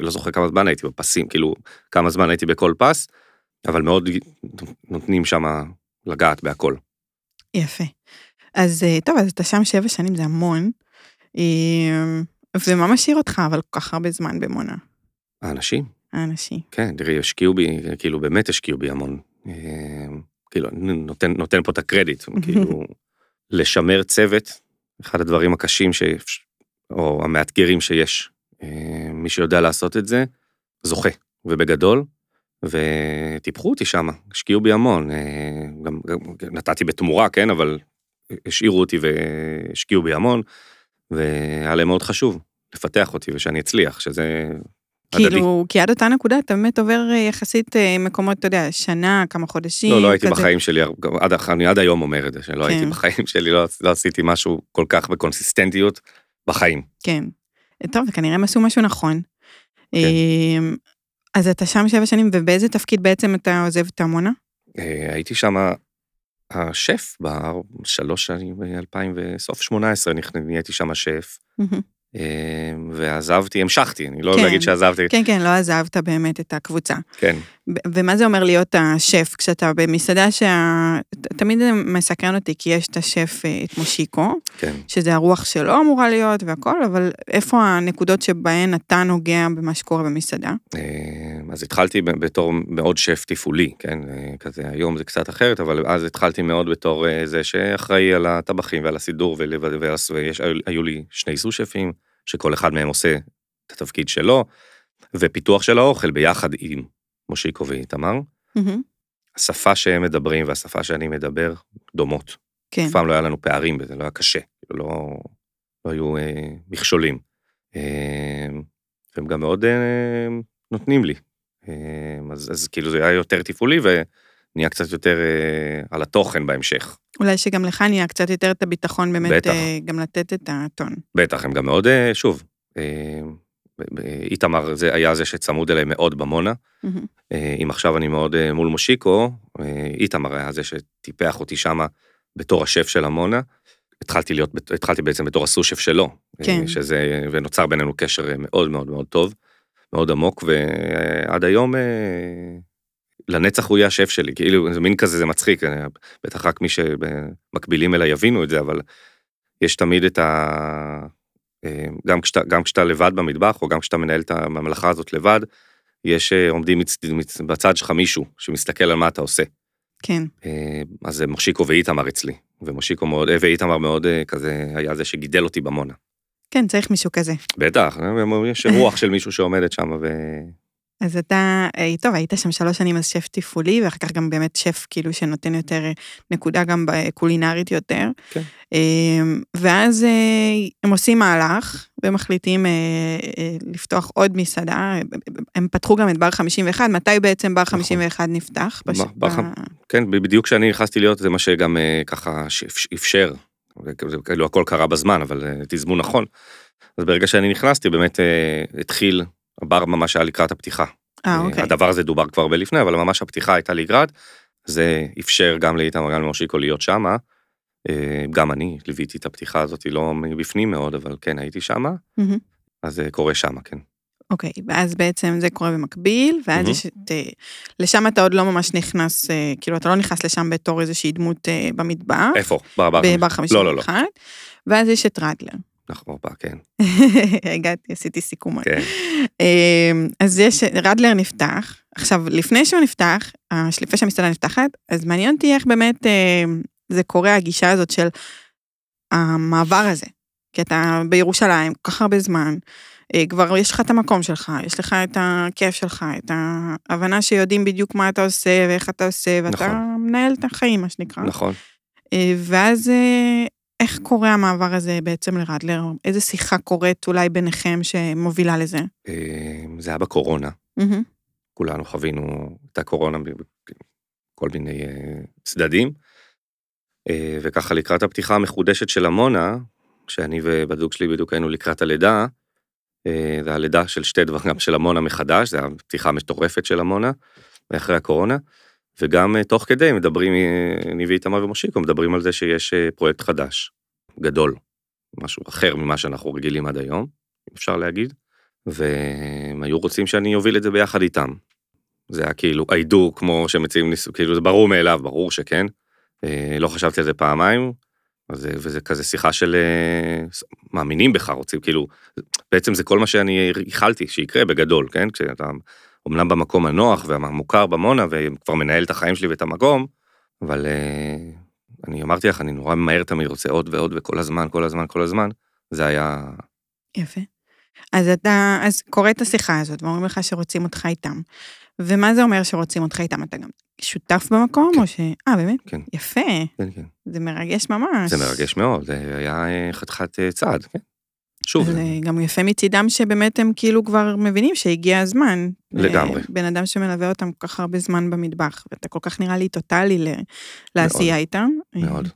לא זוכר כמה זמן הייתי בפסים, כאילו כמה זמן הייתי בכל פס, אבל מאוד נותנים שם לגעת בהכל. יפה. אז אה, טוב, אז אתה שם שבע שנים, זה המון. אה, ומה משאיר אותך אבל כל כך הרבה זמן במונה, האנשים, האנשים? כן, תראי, השקיעו בי, כאילו באמת השקיעו בי המון. אה, כאילו, נותן, נותן פה את הקרדיט, כאילו, לשמר צוות, אחד הדברים הקשים ש... או המאתגרים שיש. אה, מי שיודע לעשות את זה, זוכה, ובגדול, וטיפחו אותי שם, השקיעו בי המון. אה, גם, גם נתתי בתמורה, כן, אבל השאירו אותי והשקיעו בי המון, והיה להם מאוד חשוב לפתח אותי ושאני אצליח, שזה הדדי. כאילו, כי עד אותה נקודה אתה באמת עובר אה, יחסית מקומות, אתה יודע, שנה, כמה חודשים. לא, לא הייתי כזה. בחיים שלי, עד, אני עד היום אומר את זה, שלא כן. הייתי בחיים שלי, לא, לא עשיתי משהו כל כך בקונסיסטנטיות בחיים. כן. טוב, כנראה הם עשו משהו נכון. כן. אה, אז אתה שם שבע שנים, ובאיזה תפקיד בעצם אתה עוזב את עמונה? אה, הייתי שם השף בשלוש שנים, ב-2000 וסוף 18 נכ- נהייתי שם השף, אה, ועזבתי, המשכתי, אני לא כן. להגיד שעזבתי, כן, כן, לא עזבת באמת את הקבוצה. כן, ומה זה אומר להיות השף כשאתה במסעדה שה... תמיד זה מסקרן אותי, כי יש את השף, אה, את מושיקו, כן. שזה הרוח שלו אמורה להיות והכל, אבל איפה הנקודות שבהן אתה נוגע במה שקורה במסעדה? אה, אז התחלתי בתור מאוד שף תפעולי, כן, אה, כזה היום זה קצת אחרת, אבל אז התחלתי מאוד בתור זה שאחראי על הטבחים ועל הסידור, ול- ויש, היו, היו לי שני סו-שפים, שכל אחד מהם עושה את התפקיד שלו, ופיתוח של האוכל ביחד עם מושיקו ואיתמר. השפה שהם מדברים והשפה שאני מדבר דומות. כן. אף פעם לא היה לנו פערים בזה, לא היה קשה, לא, לא היו אה, מכשולים. אה, והם גם מאוד אה, נותנים לי. אה, אז, אז כאילו זה היה יותר תפעולי ונהיה קצת יותר אה, על התוכן בהמשך. אולי שגם לך נהיה קצת יותר את הביטחון באמת, בטח. אה, גם לתת את הטון. בטח, הם גם מאוד, אה, שוב, אה, איתמר זה היה זה שצמוד אליי מאוד במונה. אה, אם עכשיו אני מאוד אה, מול מושיקו, אה, איתמר היה זה שטיפח אותי שמה בתור השף של עמונה. התחלתי להיות, התחלתי בעצם בתור הסו-שף שלו. כן. שזה, ונוצר בינינו קשר מאוד מאוד מאוד טוב, מאוד עמוק, ועד היום לנצח הוא יהיה השף שלי, כאילו, זה מין כזה, זה מצחיק, בטח רק מי שמקבילים אליי יבינו את זה, אבל יש תמיד את ה... אה, גם כשאתה, גם כשאתה לבד במטבח, או גם כשאתה מנהל את הממלכה הזאת לבד, יש אה, עומדים מצ, מצ, בצד שלך מישהו שמסתכל על מה אתה עושה. כן. אה, אז זה מושיקו ואיתמר אצלי, ומושיקו מאוד, ואיתמר מאוד כזה, היה זה שגידל אותי במונה. כן, צריך מישהו כזה. בטח, יש רוח של מישהו שעומדת שם, ו... אז אתה, אה, טוב, היית שם שלוש שנים אז שף תפעולי, ואחר כך גם באמת שף כאילו שנותן יותר אה, נקודה גם בקולינרית יותר. כן. אה, ואז אה, הם עושים מהלך ומחליטים אה, אה, לפתוח עוד מסעדה, הם פתחו גם את בר 51, מתי בעצם בר 51 נפתח? נכון. בר חמ- כן, בדיוק כשאני נכנסתי להיות, זה מה שגם אה, ככה אפשר. כאילו הכל קרה בזמן, אבל אה, תזמון נכון. אז ברגע שאני נכנסתי, באמת אה, התחיל, הבר ממש היה לקראת הפתיחה. אה, אוקיי. הדבר הזה דובר כבר הרבה לפני, אבל ממש הפתיחה הייתה לקראת. זה אפשר גם לאיתמר, גם למושיקו להיות שמה. אה, גם אני ליוויתי את הפתיחה הזאת, לא מבפנים מאוד, אבל כן, הייתי שמה. אז זה קורה שמה, כן. אוקיי, ואז בעצם זה קורה במקביל, ואז מהמם. יש את... אה, לשם אתה עוד לא ממש נכנס, אה, כאילו, אתה לא נכנס לשם בתור איזושהי דמות אה, במטבח. איפה? בר בר. בבר 51. לא, לא, לא. ואז יש את רדלר. נכון, בר, כן. הגעתי, עשיתי סיכום. כן. אמ, אז יש, רדלר נפתח. עכשיו, לפני שהוא נפתח, לפני שהמסעדה נפתחת, אז מעניין אותי איך באמת אה, זה קורה, הגישה הזאת של המעבר הזה. כי אתה בירושלים כל כך הרבה זמן, אה, כבר יש לך את המקום שלך, יש לך את הכיף שלך, את ההבנה שיודעים בדיוק מה אתה עושה ואיך אתה עושה, ואתה נכון. מנהל את החיים, מה שנקרא. נכון. אה, ואז אה, איך קורה המעבר הזה בעצם לרדלר? איזה שיחה קורית אולי ביניכם שמובילה לזה? אה, זה היה בקורונה. כולנו חווינו את הקורונה בכל מיני אה, צדדים. אה, וככה לקראת הפתיחה המחודשת של עמונה, שאני ובת זוג שלי בדיוק היינו לקראת הלידה, אה, זה הלידה של שתי דברים, גם של עמונה מחדש, זה הפתיחה מטורפת של עמונה, אחרי הקורונה, וגם אה, תוך כדי מדברים, אה, אני ואיתמר ומושיקו, מדברים על זה שיש אה, פרויקט חדש, גדול, משהו אחר ממה שאנחנו רגילים עד היום, אפשר להגיד, והם היו רוצים שאני אוביל את זה ביחד איתם. זה היה כאילו היידו כמו שמציעים ניסו, כאילו זה ברור מאליו, ברור שכן. אה, לא חשבתי על זה פעמיים, אז, זה- וזה כזה שיחה של אה, מאמינים בך, רוצים כאילו, בעצם זה כל מה שאני ייחלתי שיקרה בגדול, כן? כשאתה אומנם במקום הנוח והמוכר במונה וכבר מנהל את החיים שלי ואת המקום, אבל אה, אני אמרתי לך, אני נורא ממהר תמיד, רוצה עוד ועוד וכל הזמן, כל הזמן, כל הזמן, זה היה, יפה. אז אתה, אז קורית השיחה הזאת, ואומרים לך שרוצים אותך איתם. ומה זה אומר שרוצים אותך איתם? אתה גם שותף במקום, או ש... אה, באמת? כן. יפה, כן, כן. זה מרגש ממש. זה מרגש מאוד, זה היה אה, חתיכת אה, צעד, כן. שוב, זה גם יפה מצידם שבאמת הם כאילו כבר מבינים שהגיע הזמן. לגמרי. אה, בן אדם שמלווה אותם כל כך הרבה זמן במטבח, ואתה כל כך נראה לי טוטאלי ל- לעשייה איתם. מאוד.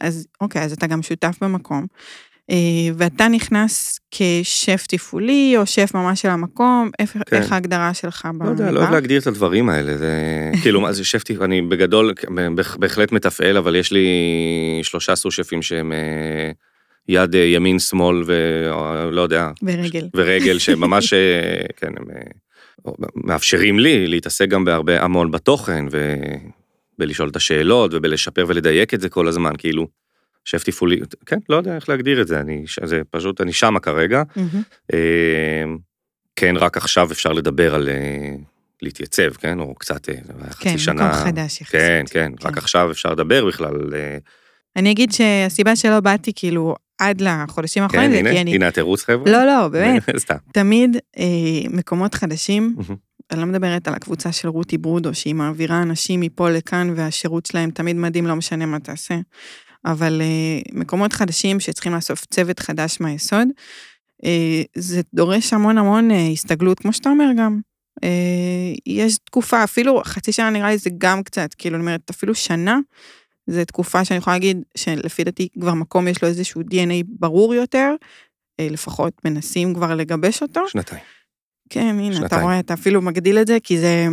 אז אוקיי, אז אתה גם שותף במקום. אה, ואתה נכנס כשף תפעולי, או שף ממש של המקום, איך, כן. איך ההגדרה שלך במטבח? לא יודע, לא אוהב להגדיר את הדברים האלה, זה כאילו, מה זה שפתי, אני בגדול בהח- בהחלט מתפעל, אבל יש לי שלושה סו-שפים שהם אה, יד אה, ימין, שמאל ולא יודע, ברגל. ורגל, שממש, אה, כן, הם אה, מאפשרים לי להתעסק גם בהרבה, המון בתוכן, ובלשאול את השאלות, ובלשפר ולדייק את זה כל הזמן, כאילו, שף תפעולי, כן, לא יודע איך להגדיר את זה, אני, זה פשוט, אני שמה כרגע. אה, כן, רק עכשיו אפשר לדבר על אה, להתייצב, כן? או קצת, אה, היה חצי כן, שנה. מקום חדש יחסית. כן, כן, רק כן. עכשיו אפשר לדבר בכלל. אני אגיד שהסיבה שלא באתי כאילו עד לחודשים כן, האחרונים, זה הנה, אני... הנה התירוץ, חבר'ה. לא, לא, באמת. סתם. תמיד אה, מקומות חדשים. אני לא מדברת על הקבוצה של רותי ברודו, שהיא מעבירה אנשים מפה לכאן והשירות שלהם תמיד מדהים, לא משנה מה תעשה. אבל אה, מקומות חדשים שצריכים לאסוף צוות חדש מהיסוד, אה, זה דורש המון המון אה, הסתגלות, כמו שאתה אומר גם. אה, יש תקופה, אפילו חצי שנה נראה לי זה גם קצת, כאילו, אני אומרת, אפילו שנה, זו תקופה שאני יכולה להגיד שלפי דעתי כבר מקום יש לו איזשהו DNA ברור יותר, אה, לפחות מנסים כבר לגבש אותו. שנתיים. כן, הנה, אתה שנתיים. רואה, אתה אפילו מגדיל את זה, כי זה,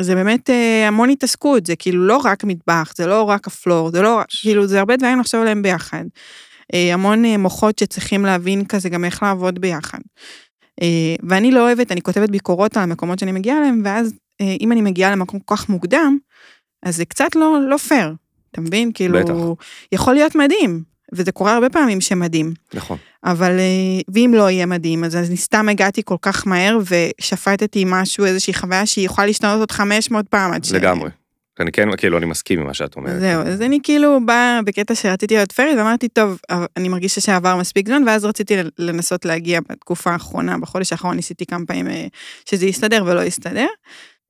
זה באמת אה, המון התעסקות, זה כאילו לא רק מטבח, זה לא רק הפלור, זה לא, כאילו, זה הרבה דברים לחשוב עליהם ביחד. אה, המון מוחות שצריכים להבין כזה גם איך לעבוד ביחד. ואני לא אוהבת, אני כותבת ביקורות על המקומות שאני מגיעה אליהם, ואז אם אני מגיעה למקום כל כך מוקדם, אז זה קצת לא, לא פייר, אתה מבין? כאילו, בטח. יכול להיות מדהים, וזה קורה הרבה פעמים שמדהים, נכון. אבל אה, ואם לא יהיה מדהים, אז אני סתם הגעתי כל כך מהר ושפטתי משהו, איזושהי חוויה שהיא יכולה להשתנות עוד 500 פעם עד ש... לגמרי. אני כן, כאילו, אני מסכים עם מה שאת אומרת. זהו, אז אני כאילו באה בקטע שרציתי להיות פיירית, ואמרתי, טוב, אני מרגישה שעבר מספיק זמן, ואז רציתי לנסות להגיע בתקופה האחרונה, בחודש האחרון ניסיתי כמה פעמים אה, שזה יסתדר ולא יסתדר.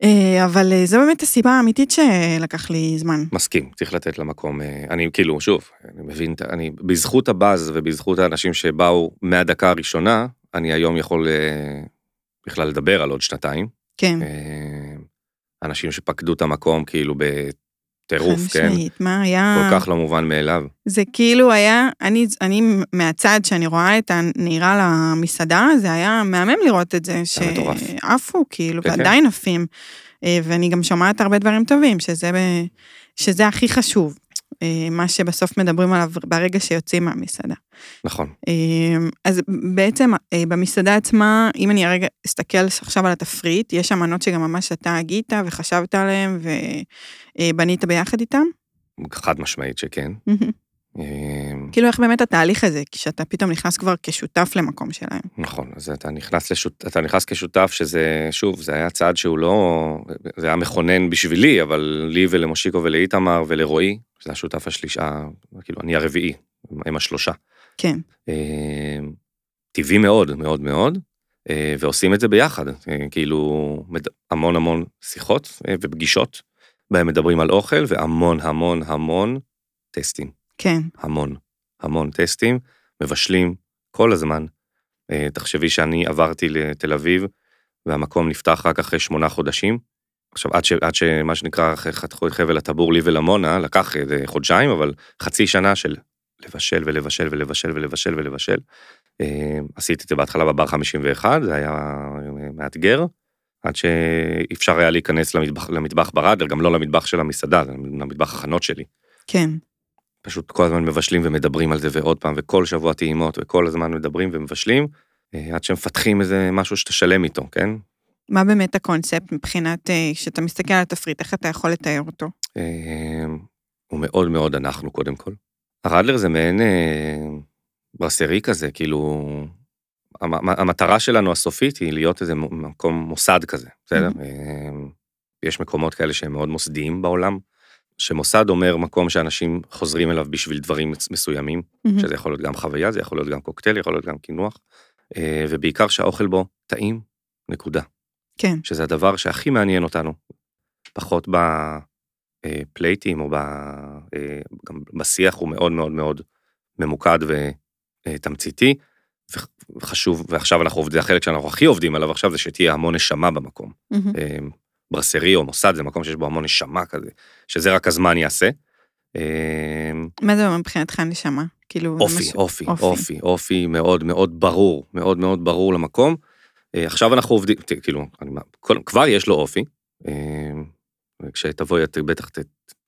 אה, אבל אה, זו באמת הסיבה האמיתית שלקח לי זמן. מסכים, צריך לתת למקום, אה, אני כאילו, שוב, אני מבין, אני, בזכות הבאז ובזכות האנשים שבאו מהדקה הראשונה, אני היום יכול בכלל לדבר על עוד שנתיים. כן. אנשים שפקדו את המקום כאילו בטירוף, חד כן? משמעית, מה היה... כל כך לא מובן מאליו. זה כאילו היה, אני, אני מהצד שאני רואה את הנהירה למסעדה, זה היה מהמם לראות את זה. שעפו כאילו, כן, כן. ועדיין עפים. אה, ואני גם שומעת הרבה דברים טובים, שזה, ב- שזה הכי חשוב, מה שבסוף מדברים עליו ברגע שיוצאים מהמסעדה. נכון. אה, אז בעצם אה, במסעדה עצמה, אם אני הרגע אסתכל עכשיו על התפריט, יש שם מנות שגם ממש אתה הגית וחשבת עליהן ובנית ביחד איתם. חד משמעית שכן. אה, כאילו איך באמת התהליך הזה, כשאתה פתאום נכנס כבר כשותף למקום שלהם. נכון, אז אתה נכנס, לשות... אתה נכנס כשותף שזה, שוב, זה היה צעד שהוא לא, זה היה מכונן בשבילי, אבל לי ולמושיקו ולאיתמר ולרועי, שזה השותף השלישה, כאילו, אני הרביעי, הם השלושה. כן, אה, טבעי מאוד, מאוד מאוד, אה, ועושים את זה ביחד, אה, כאילו, המון המון שיחות אה, ופגישות, בהם מדברים על אוכל, והמון המון המון טסטים. כן, המון, המון טסטים, מבשלים כל הזמן. אה, תחשבי שאני עברתי לתל אביב, והמקום נפתח רק אחרי שמונה חודשים. עכשיו, עד, ש, עד שמה שנקרא, חתכו את חבל הטבור לי ולמונה, לקח איזה חודשיים, אבל חצי שנה של לבשל ולבשל ולבשל ולבשל ולבשל. אה, עשיתי את זה בהתחלה בבר 51, זה היה אה, מאתגר, עד שאפשר היה להיכנס למטבח, למטבח בראדר, גם לא למטבח של המסעדה, למטבח החנות שלי. כן, פשוט כל הזמן מבשלים ומדברים על זה ועוד פעם, וכל שבוע טעימות, וכל הזמן מדברים ומבשלים, אה, עד שמפתחים איזה משהו שאתה שלם איתו, כן? מה באמת הקונספט מבחינת, אה, כשאתה מסתכל על התפריט, איך אתה יכול לתאר אותו? אה, הוא מאוד מאוד אנחנו קודם כל. הרדלר זה מעין ברסרי כזה, כאילו, המ- המטרה שלנו הסופית היא להיות איזה מקום מוסד כזה, בסדר? אה, יש מקומות כאלה שהם מאוד מוסדיים בעולם, שמוסד אומר מקום שאנשים חוזרים אליו בשביל דברים מסוימים, שזה יכול להיות גם חוויה, זה יכול להיות גם קוקטייל, יכול להיות גם קינוח, אה, ובעיקר שהאוכל בו טעים, נקודה. כן, שזה הדבר שהכי מעניין אותנו, פחות בפלייטים או ב, אה, גם בשיח הוא מאוד מאוד מאוד ממוקד ותמציתי, וחשוב, ועכשיו אנחנו עובדים, החלק שאנחנו הכי עובדים עליו עכשיו, זה שתהיה המון נשמה במקום. מהמם. ברסרי או מוסד זה מקום שיש בו המון נשמה כזה, שזה רק הזמן יעשה. אה, מה זה מבחינתך נשמה? כאילו, אופי, משהו- אופי, אופי, אופי מאוד מאוד ברור, מאוד מאוד ברור למקום. אה, עכשיו אנחנו עובדים, כאילו, אני, כל- כבר יש לו אופי, אה, וכשתבואי את בטח ת-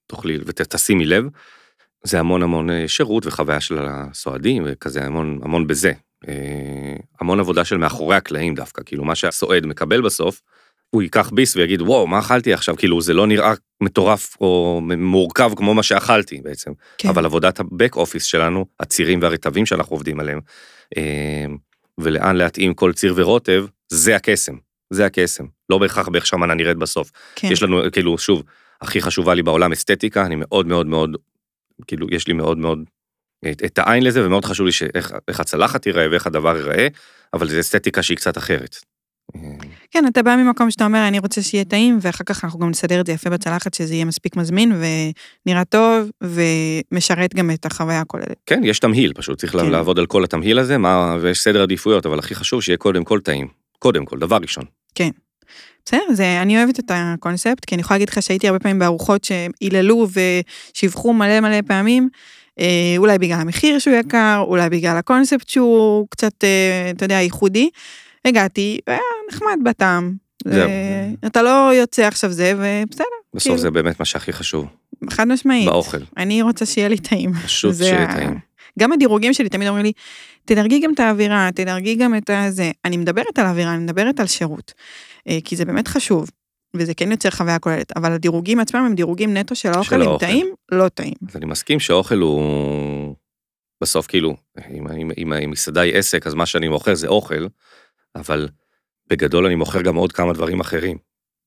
תוכלי ותשימי לב, זה המון המון אה, שירות וחוויה של הסועדים וכזה המון המון בזה. אה, המון עבודה של מאחורי הקלעים דווקא, כאילו מה שהסועד מקבל בסוף, הוא ייקח ביס ויגיד וואו מה אכלתי עכשיו, כאילו זה לא נראה מטורף או מורכב כמו מה שאכלתי בעצם. כן. אבל עבודת הבק אופיס שלנו, הצירים והרטבים שאנחנו עובדים עליהם, אה, ולאן להתאים כל ציר ורוטב, זה הקסם, זה הקסם. לא בהכרח באיך שהמנה נראית בסוף. כן. יש לנו, כאילו, שוב, הכי חשובה לי בעולם אסתטיקה, אני מאוד מאוד מאוד, כאילו, יש לי מאוד מאוד את, את העין לזה, ומאוד חשוב לי שאיך איך הצלחת תיראה ואיך הדבר ייראה, אבל זו אסתטיקה שהיא קצת אחרת. כן, אתה בא ממקום שאתה אומר, אני רוצה שיהיה טעים, ואחר כך אנחנו גם נסדר את זה יפה בצלחת, שזה יהיה מספיק מזמין, ונראה טוב, ומשרת גם את החוויה הכוללת. כן, יש תמהיל, פשוט צריך כן. לעבוד על כל התמהיל הזה, מה, ויש סדר עדיפויות, אבל הכי חשוב שיהיה קודם כל טעים. קודם כל, דבר ראשון. בסדר, זה, אני אוהבת את הקונספט, כי אני יכולה להגיד לך שהייתי הרבה פעמים בארוחות שהיללו ושיווחו מלא מלא פעמים, אה, אולי בגלל המחיר שהוא יקר, אולי בגלל הקונספט שהוא קצת, אה, אתה יודע, ייחודי. הגעתי, היה נחמד בטעם. זהו. אה, אתה לא יוצא עכשיו זה, ובסדר, בסוף כאילו. זה באמת מה שהכי חשוב, חד משמעית. באוכל. אני רוצה שיהיה לי טעים. פשוט שיהיה ה- טעים. גם הדירוגים שלי תמיד אומרים לי, תדרגי גם את האווירה, תדרגי גם את הזה. אני מדברת על אווירה, אני מדברת על שירות. אה, כי זה באמת חשוב. וזה כן יוצר חוויה כוללת, אבל הדירוגים עצמם הם דירוגים נטו של האוכל, של אם האוכל. טעים, לא טעים. אז אני מסכים שאוכל הוא... בסוף כאילו, אם, אם, אם, אם מסעדה היא עסק, אז מה שאני מוכר זה אוכל, אבל בגדול אני מוכר גם עוד כמה דברים אחרים.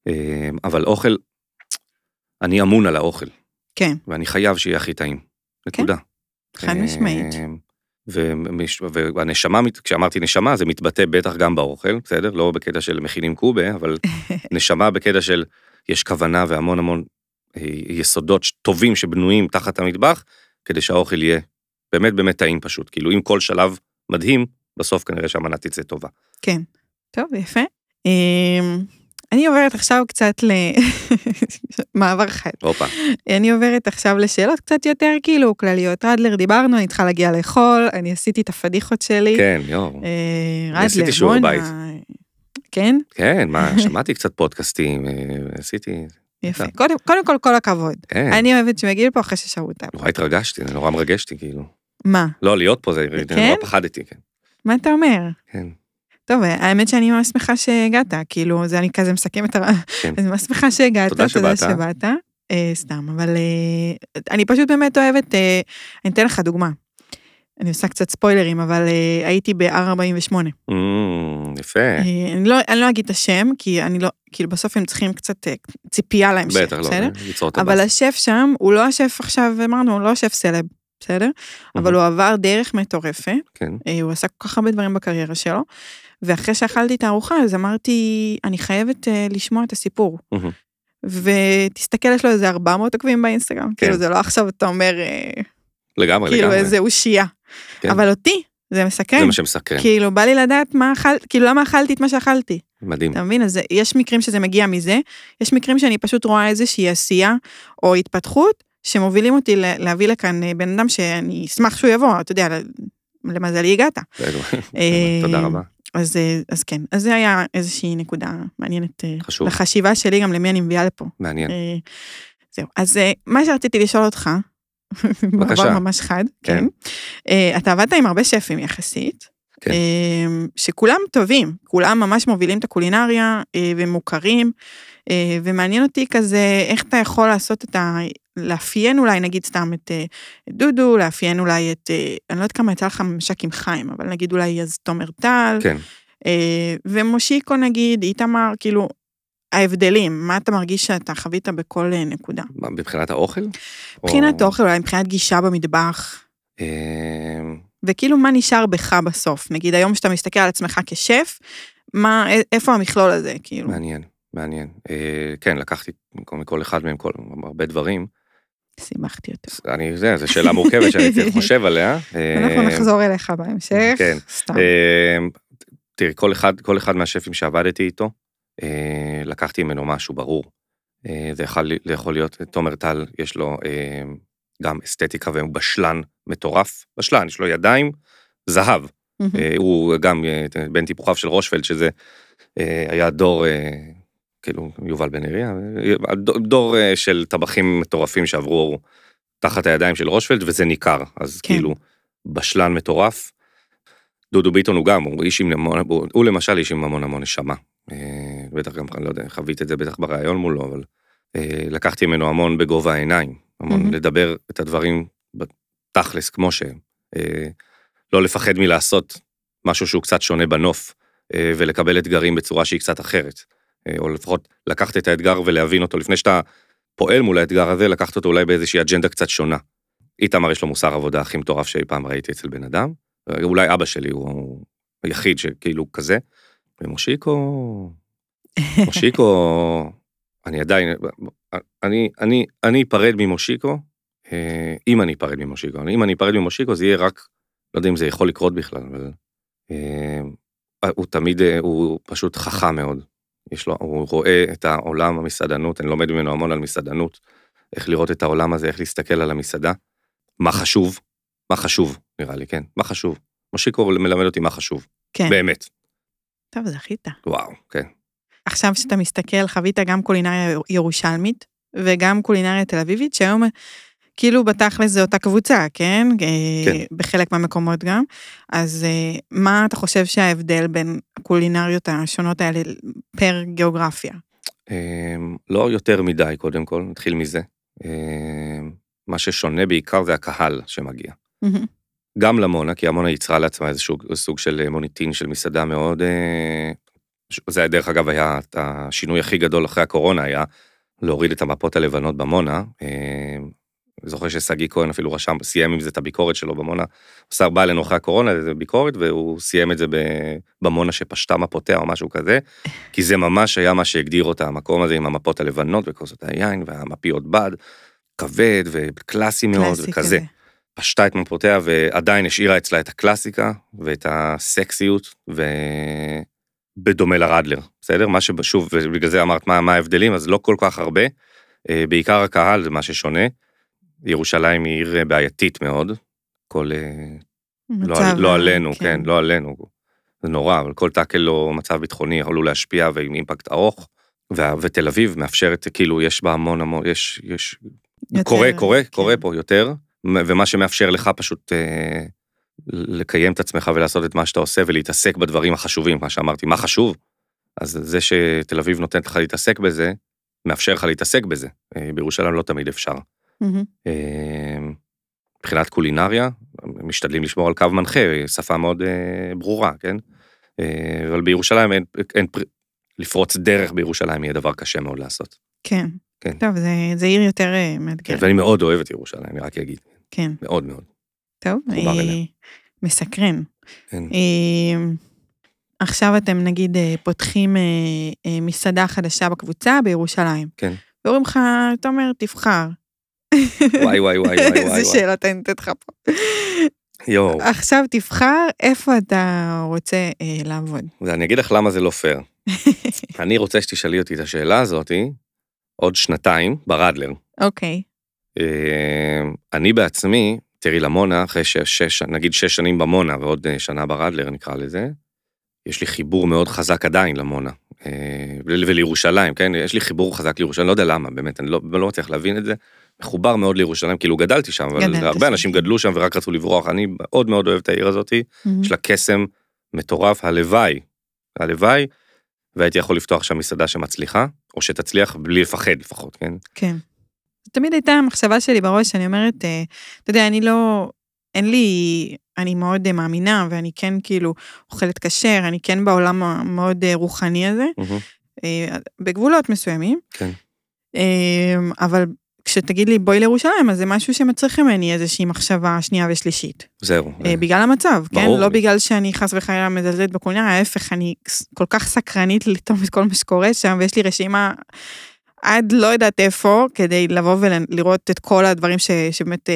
אה, אבל אוכל, אני אמון על האוכל, כן, ואני חייב שיהיה הכי טעים. נקודה. חד משמעית. ומש- והנשמה, כשאמרתי נשמה, זה מתבטא בטח גם באוכל, בסדר? לא בקטע של מכינים קובה, אבל נשמה בקטע של יש כוונה והמון המון אה, יסודות טובים שבנויים תחת המטבח, כדי שהאוכל יהיה באמת באמת טעים פשוט. כאילו, אם כל שלב מדהים, בסוף כנראה שהמנה תצא טובה. כן. טוב, יפה. אמ, אני עוברת עכשיו קצת למעבר חד. הופה, אני עוברת עכשיו לשאלות קצת יותר כאילו כלליות. רדלר, דיברנו, אני צריכה להגיע לאכול, אני עשיתי את הפדיחות שלי. כן, יואו. אה, עשיתי רדלר, שיעורי בואנה. בית. כן? כן, מה, שמעתי קצת פודקאסטים, אה, עשיתי... יפה. קודם קודם כל, כל הכבוד. כן, אני אוהבת יגיע לפה אחרי ששרו אותה. נורא התרגשתי, זה נורא מרגש אותי, כאילו. מה? לא, להיות פה זה, כן? נורא פחדתי, כן. מה אתה אומר? כן. טוב, האמת שאני ממש שמחה שהגעת, כאילו, זה אני כזה מסכם את ה... כן. אני ממש שמחה שהגעת, תודה שבאת. שבאת. אה, סתם, אבל אה, אני פשוט באמת אוהבת, אה, אני אתן לך דוגמה. אני עושה קצת ספוילרים, אבל אה, הייתי ב-R48. Mm, יפה. אה, אני לא, אני לא אגיד את השם, כי אני לא, כאילו בסוף הם צריכים קצת אה, ציפייה להמשך, בטח, לא, בסדר? ליצור את אבל הבאס. השף שם, הוא לא השף עכשיו, אמרנו, הוא לא השף סלב, בסדר? אבל הוא עבר דרך מטורפת, כן. אה, הוא עשה כל כך הרבה דברים בקריירה שלו, ואחרי שאכלתי את הארוחה, אז אמרתי, אני חייבת אה, לשמוע את הסיפור. מהמם. ותסתכל, יש לו איזה 400 עוקבים באינסטגרם, כאילו זה לא עכשיו אתה אומר, אה, לגמרי, כאילו לגמרי. איזה אושייה. כן. אבל אותי, זה מסקרן. זה מה שמסקרן. כאילו, בא לי לדעת מה אכל, כאילו, למה אכלתי את מה שאכלתי. מדהים. אתה מבין? אז יש מקרים שזה מגיע מזה, יש מקרים שאני פשוט רואה איזושהי עשייה או התפתחות, שמובילים אותי להביא לכאן אה, בן אדם שאני אשמח שהוא יבוא, אתה יודע, למזלי הגעת. תודה רבה. אז, אה, אז כן, אז זה היה איזושהי נקודה מעניינת אה, חשוב. לחשיבה שלי, גם למי אני מביאה לפה. מעניין. אה, זהו, אז מה שרציתי לשאול אותך, בבקשה. ממש חד, כן. כן. אתה עבדת עם הרבה שפים יחסית, כן. שכולם טובים, כולם ממש מובילים את הקולינריה ומוכרים, ומעניין אותי כזה, איך אתה יכול לעשות את ה... לאפיין אולי, נגיד סתם את אה, את דודו, לאפיין אולי את, אה, אני לא יודעת כמה יצא לך ממשק עם חיים, אבל נגיד אולי אז תומר טל, כן. אה, ומושיקו נגיד, איתמר, כאילו, ההבדלים, מה אתה מרגיש שאתה חווית בכל נקודה? מבחינת האוכל? מבחינת או- אוכל, אולי מבחינת גישה במטבח, אה, וכאילו מה נשאר בך בסוף? נגיד היום שאתה מסתכל על עצמך כשף, מה, איפה המכלול הזה, כאילו? מעניין, מעניין. כן, לקחתי מכל אחד מהם כל- הרבה דברים. סיבכתי אותו. אני, זה, זו שאלה מורכבת שאני חושב עליה. אה, אנחנו נחזור אליך בהמשך. כן. סתם. אה, תראי, כל אחד, כל אחד מהשפים שעבדתי איתו, אה, לקחתי ממנו משהו ברור. אה, זה יכול, זה יכול להיות, תומר טל, יש לו אה, גם אסתטיקה והוא בשלן מטורף. בשלן, יש לו ידיים, זהב. אה, הוא גם אה, בן טיפוחיו של רושפלד, שזה אה, היה דור, אה, כאילו, יובל בן ארי, אה, דור- אה, של טבחים מטורפים שעברו תחת הידיים של רושפלד, וזה ניכר. אז כן. כאילו, בשלן מטורף. דודו ביטון הוא גם, הוא איש עם המון, הוא, הוא למשל איש עם המון המון נשמה. אה, בטח גם, אני לא יודע, חווית את זה בטח בריאיון מולו, אבל אה, לקחתי ממנו המון בגובה העיניים, המון מהמם. לדבר את הדברים בתכלס כמו שהם. לא לפחד מלעשות משהו שהוא קצת שונה בנוף, ולקבל אתגרים בצורה שהיא קצת אחרת. אה, או לפחות לקחת את האתגר ולהבין אותו לפני שאתה פועל מול האתגר הזה, לקחת אותו אולי באיזושהי אג'נדה קצת שונה. איתמר יש לו מוסר עבודה הכי מטורף שאי פעם ראיתי אצל בן אדם. אה, אולי אבא שלי הוא היחיד שכאילו כזה. ומושיקו, מושיקו, אני עדיין, אני, אני, אני אפרד ממושיקו, אה, אם אני אפרד ממושיקו, אם אני אפרד ממושיקו זה יהיה רק, לא יודע אם זה יכול לקרות בכלל, אבל הוא תמיד, הוא פשוט חכם מאוד. יש לו, הוא רואה את העולם המסעדנות, אני לומד ממנו המון על מסעדנות, איך לראות את העולם הזה, איך להסתכל על המסעדה, מה חשוב, מה חשוב, נראה לי, כן, מה חשוב. מושיקו מלמד אותי מה חשוב, כן. באמת, טוב, זכית. וואו, כן. עכשיו שאתה מסתכל, חווית גם קולינריה ירושלמית וגם קולינריה תל אביבית, שהיום כאילו בתכלס זה אותה קבוצה, כן? אה, כן. בחלק מהמקומות גם. אז אה, מה אתה חושב שההבדל בין הקולינריות השונות האלה פר גיאוגרפיה? אמ, לא יותר מדי, קודם כל, נתחיל מזה. אמ, מה ששונה בעיקר זה הקהל שמגיע. גם למונה, כי המונה ייצרה לעצמה איזשהו סוג של מוניטין של מסעדה מאוד... אה, זה דרך אגב היה את השינוי הכי גדול אחרי הקורונה, היה להוריד את המפות הלבנות במונה. אני זוכר ששגיא כהן אפילו רשם, סיים עם זה את הביקורת שלו במונה. שר בא אלינו אחרי הקורונה, איזה ביקורת, והוא סיים את זה במונה שפשטה מפותיה או משהו כזה, כי זה ממש היה מה שהגדיר אותה, המקום הזה עם המפות הלבנות וכוסות היין והמפיות בד, כבד וקלאסי מאוד וכזה. פשטה את מפותיה ועדיין השאירה אצלה את הקלאסיקה ואת הסקסיות, ובדומה לרדלר, בסדר? מה ששוב, ובגלל זה אמרת מה, מה ההבדלים, אז לא כל כך הרבה. אה, בעיקר הקהל זה מה ששונה. ירושלים היא עיר בעייתית מאוד. כל... אה, לא, לא אה, עלינו, כן, לא עלינו. זה נורא, אבל כל טאקל או מצב ביטחוני עלול להשפיע ועם אימפקט ארוך. וה- ותל אביב מאפשרת, כאילו, יש בה המון המון, יש, יש, יותר, קורה, קורה, כן. קורה פה יותר, ומה שמאפשר לך פשוט אה, לקיים את עצמך ולעשות את מה שאתה עושה ולהתעסק בדברים החשובים, מה שאמרתי, מה חשוב? אז זה שתל אביב נותנת לך להתעסק בזה, מאפשר לך להתעסק בזה. אה, בירושלים לא תמיד אפשר. מהמם. אה, מבחינת קולינריה, משתדלים לשמור על קו מנחה, שפה מאוד אה, ברורה, כן? אה, אבל בירושלים אין, אין, פר- לפרוץ דרך בירושלים יהיה דבר קשה מאוד לעשות. כן. כן. טוב, זה, זה עיר יותר אה, כן, מאתגרת. ואני מאוד אוהב את ירושלים, אני רק אגיד, כן. מאוד מאוד. טוב, אה. מסקרן. כן. אה, עכשיו אתם נגיד פותחים אה, אה, מסעדה חדשה בקבוצה בירושלים. כן. ואומרים לך, תומר, תבחר. וואי וואי וואי וואי. איזה שאלות אני נותנת לך פה. יואו, עכשיו תבחר איפה אתה רוצה אה, לעבוד. ואני אגיד לך למה זה לא פייר. אני רוצה שתשאלי אותי את השאלה הזאתי עוד שנתיים ברדלר. אוקיי. אה, אני בעצמי, תראי למונה, אחרי שש, שש, נגיד שש שנים במונה ועוד אה, שנה ברדלר נקרא לזה, יש לי חיבור מאוד חזק עדיין למונה. אה, ול- ולירושלים, כן? יש לי חיבור חזק לירושלים, לא יודע למה, באמת, אני לא, לא מצליח להבין את זה. מחובר מאוד לירושלים, כאילו גדלתי שם, אבל גדלת הרבה שם, אנשים. גדלו שם ורק רצו לברוח. אני מאוד מאוד אוהב את העיר הזאתי, יש לה קסם מטורף, הלוואי, הלוואי, והייתי יכול לפתוח שם מסעדה שמצליחה, או שתצליח בלי לפחד לפחות, כן? כן. תמיד הייתה המחשבה שלי בראש, אני אומרת, אה, אתה יודע, אני לא, אין לי, אני מאוד אה, מאמינה, ואני כן כאילו אוכלת כשר, אני כן בעולם המאוד אה, רוחני הזה. אה, בגבולות מסוימים. כן. אבל כשתגיד לי בואי לירושלים, אז זה משהו שמצריך ממני איזושהי מחשבה שנייה ושלישית. זהו. אה, בגלל המצב, כן? ברור לא. בגלל שאני חס וחלילה מזלזלת בקולינריה, ההפך, אני כל כך סקרנית לטעום את כל מה שקורה שם, ויש לי רשימה עד לא יודעת איפה, כדי לבוא ולראות את כל הדברים ש, שבאמת אה,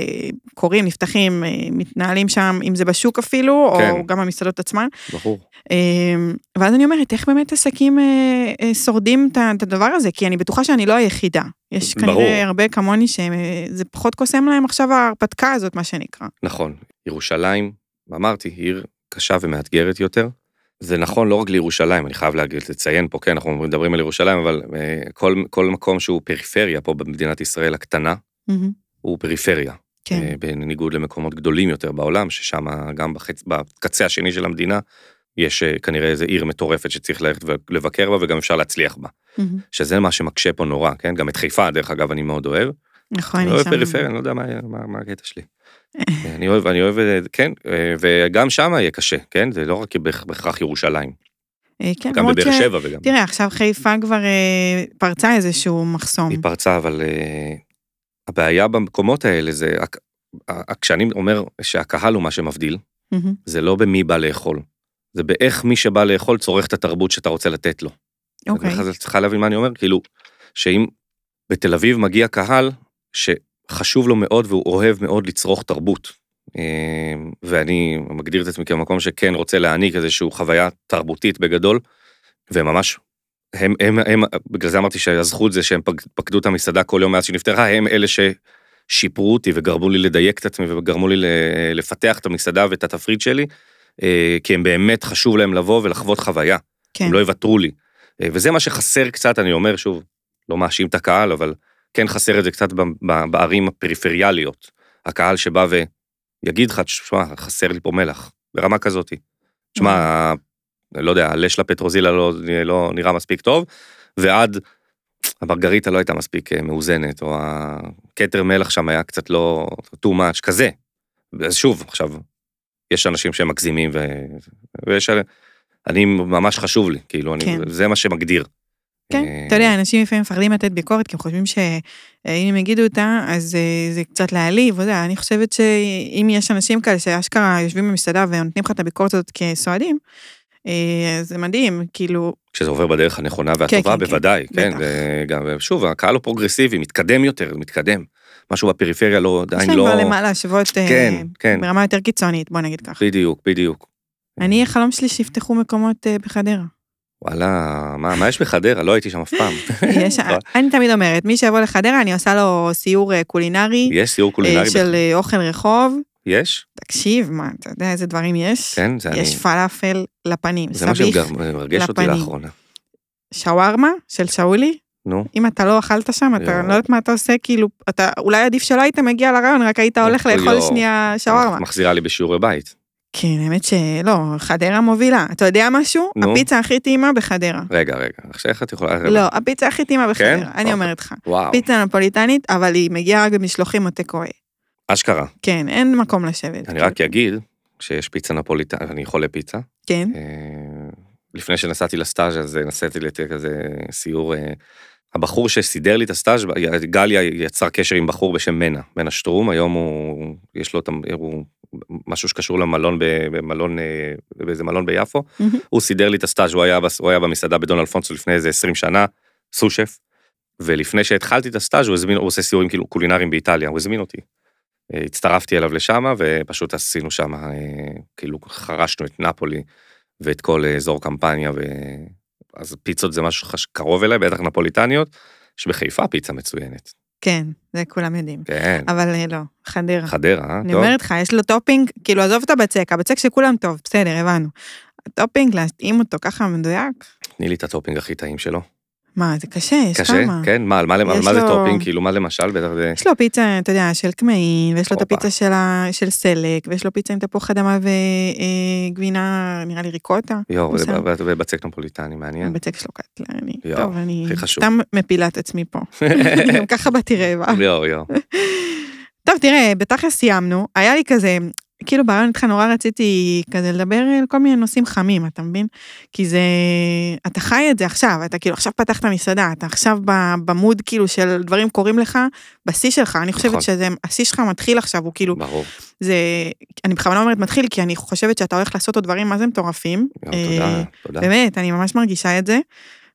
קורים, נפתחים, אה, מתנהלים שם, אם זה בשוק אפילו, כן. או גם המסעדות עצמן. ברור. אה, ואז אני אומרת, איך באמת עסקים אה, שורדים את הדבר הזה? כי אני בטוחה שאני לא היחידה. יש ברור. כנראה הרבה כמוני שזה פחות קוסם להם עכשיו ההרפתקה הזאת, מה שנקרא. נכון. ירושלים, אמרתי, עיר קשה ומאתגרת יותר. זה נכון לא רק לירושלים, אני חייב להגיד, לציין פה, כן, אנחנו מדברים על ירושלים, אבל אה, כל, כל מקום שהוא פריפריה פה במדינת ישראל הקטנה, מהמם. הוא פריפריה. כן. אה, בניגוד למקומות גדולים יותר בעולם, ששם גם בחצ... בקצה השני של המדינה, יש אה, כנראה איזו עיר מטורפת שצריך ללכת ולבקר בה וגם אפשר להצליח בה. מהמם. שזה מה שמקשה פה נורא, כן? גם את חיפה, דרך אגב, אני מאוד אוהב. נכון, אני אני שם... פריפריה, אני לא יודע מה, מה, מה הקטע שלי. אני אוהב, אני אוהב, אה, כן, אה, וגם שם יהיה קשה, כן? זה לא רק בהכ- בהכרח ירושלים, אה, כן, גם בבאר ש- שבע וגם. תראה, עכשיו חיפה כבר פרצה איזשהו מחסום. היא פרצה, אבל הבעיה במקומות האלה זה, כשאני אומר שהקהל הוא מה שמבדיל. זה לא במי בא לאכול, זה באיך מי שבא לאכול צורך את התרבות שאתה רוצה לתת לו. אוקיי. את צריכה להבין מה אני אומר, כאילו, שאם בתל אביב מגיע קהל שחשוב לו מאוד והוא אוהב מאוד לצרוך תרבות, אה, ואני מגדיר את עצמי כמקום שכן רוצה להעניק איזושהי חוויה תרבותית בגדול, וממש, הם, הם, הם, בגלל זה אמרתי שהזכות זה שהם פק- פקדו את המסעדה כל יום מאז שנפתחה, הם אלה ששיפרו אותי וגרמו לי לדייק את עצמי וגרמו לי לפתח את המסעדה ואת התפריט שלי, אה, כי הם באמת חשוב להם לבוא ולחוות חוויה. כן. הם לא יוותרו לי. אה, וזה מה שחסר קצת, אני אומר שוב, לא מאשים את הקהל, אבל כן חסר את זה קצת בערים הפריפריאליות. הקהל שבא ויגיד לך, תשמע, חסר לי פה מלח, ברמה כזאת. תשמע, לא יודע, הלש לפטרוזילה לא, לא נראה מספיק טוב, ועד המרגריטה לא הייתה מספיק אה, מאוזנת, או הכתר מלח שם היה קצת לא too much, כזה. אז שוב, עכשיו, יש אנשים שהם מגזימים, ו... ויש... אני, ממש חשוב לי, כאילו, אני, כן. זה מה שמגדיר. כן, אה, אתה יודע, אנשים לפעמים מפחדים לתת ביקורת, כי הם חושבים שאם הם יגידו אותה, אז אה, זה קצת להעליב, יודע, אני חושבת שאם יש אנשים כאלה שאשכרה יושבים במסעדה ונותנים לך את הביקורת הזאת כסועדים, אה, זה מדהים, כאילו, כשזה עובר בדרך הנכונה והטובה, כן, כן, בוודאי, כן. וגם, שוב, הקהל הוא פרוגרסיבי, מתקדם יותר, מתקדם. משהו בפריפריה לא, יש עדיין להם לא... כבר למה להשוות אה, כן, כן, ברמה יותר קיצונית, בוא נגיד ככה. בדיוק, בדיוק. אני, החלום שלי שיפתחו מקומות אה, בחדרה. וואלה, מה, מה יש בחדרה? לא הייתי שם אף פעם. יש, אני תמיד אומרת, מי שיבוא לחדרה, אני עושה לו סיור אה, קולינרי, יש סיור אה, קולינרי? של בח- אה, אוכל רחוב. יש? תקשיב, מה, אתה יודע איזה דברים יש? כן, זה אני... יש פלאפל לפנים, זה מה סביח, שמרגש אותי לפנים. לאחרונה. שווארמה של שאולי. נו, אם אתה לא אכלת שם, אתה. לא יודעת מה אתה עושה, כאילו, אתה אולי עדיף שלא היית מגיע לרעיון, רק היית הולך לאכול. שנייה שווארמה. מחזירה לי בשיעורי בית. כן, האמת שלא, חדרה מובילה. אתה יודע משהו? נו. הפיצה הכי טעימה בחדרה. רגע, רגע, עכשיו איך את יכולה... לא, הפיצה הכי טעימה בחדרה, אני אוקיי. אומרת לך. וואו, פיצה נפוליטנית, אבל היא מגיעה רק במשלוחים או טקווי. אשכרה. כן, אין מקום לשבת. אני רק אגיד שיש פיצה נפוליטנית, אני חולה פיצה. כן, אה, לפני שנסעתי לסטאז' אז נסעתי לכזה סיור. הבחור שסידר לי את הסטאז', גליה יצר קשר עם בחור בשם מנה, מנה שטרום, היום הוא, יש לו את הוא משהו שקשור למלון, במלון, אה, באיזה מלון ביפו, מהמם. הוא סידר לי את הסטאז', הוא היה, הוא היה במסעדה בדון אלפונסו לפני איזה 20 שנה, סו-שף, ולפני שהתחלתי את הסטאז' הוא הזמין, הוא עושה סיורים כאילו קולינריים באיטליה, הוא הזמין אותי. אה, הצטרפתי אליו לשם, ופשוט עשינו שם, אה, כאילו חרשנו את נפולי ואת כל אזור קמפניה, ו... אז פיצות זה משהו שקרוב אליי, בטח נפוליטניות, יש בחיפה פיצה מצוינת. כן, זה כולם יודעים. כן, אבל אה, לא, חדרה. חדרה, אה? אני. אומרת לך, יש לו topping, כאילו עזוב את הבצק, הבצק שכולם טוב, בסדר, הבנו. ה topping, להתאים אותו ככה מדויק, תני לי את הטופינג הכי טעים שלו. מה, זה קשה, יש קשה? כמה. כן? מה, על מה, על מה זה לו- טופינג? כאילו, מה למשל? בטח זה... יש לו פיצה, אתה יודע, של קמעין, ויש לו את הופה. הפיצה של, ה... של סלק, ויש לו פיצה עם תפוח אדמה וגבינה, נראה לי ריקוטה. יואו, זה ובצק נפוליטני, מעניין. הבצק שלו קטלני. יואו, טוב, אני הכי חשוב. סתם מפילה את עצמי פה. גם ככה באתי רעבה. יואו, יואו. טוב, תראה, בתכלס סיימנו, היה לי כזה, כאילו ברעיון איתך נורא רציתי כזה לדבר על כל מיני נושאים חמים, אתה מבין? כי זה, אתה חי את זה עכשיו, אתה כאילו עכשיו פתחת מסעדה, אתה עכשיו במוד כאילו של דברים קורים לך, בשיא שלך, אני חושבת נכון. שזה, השיא שלך מתחיל עכשיו, הוא כאילו, ברור. זה, אני בכוונה אומרת מתחיל, כי אני חושבת שאתה הולך לעשות עוד דברים מה זה מטורפים. אה, תודה, תודה. באמת, אני ממש מרגישה את זה.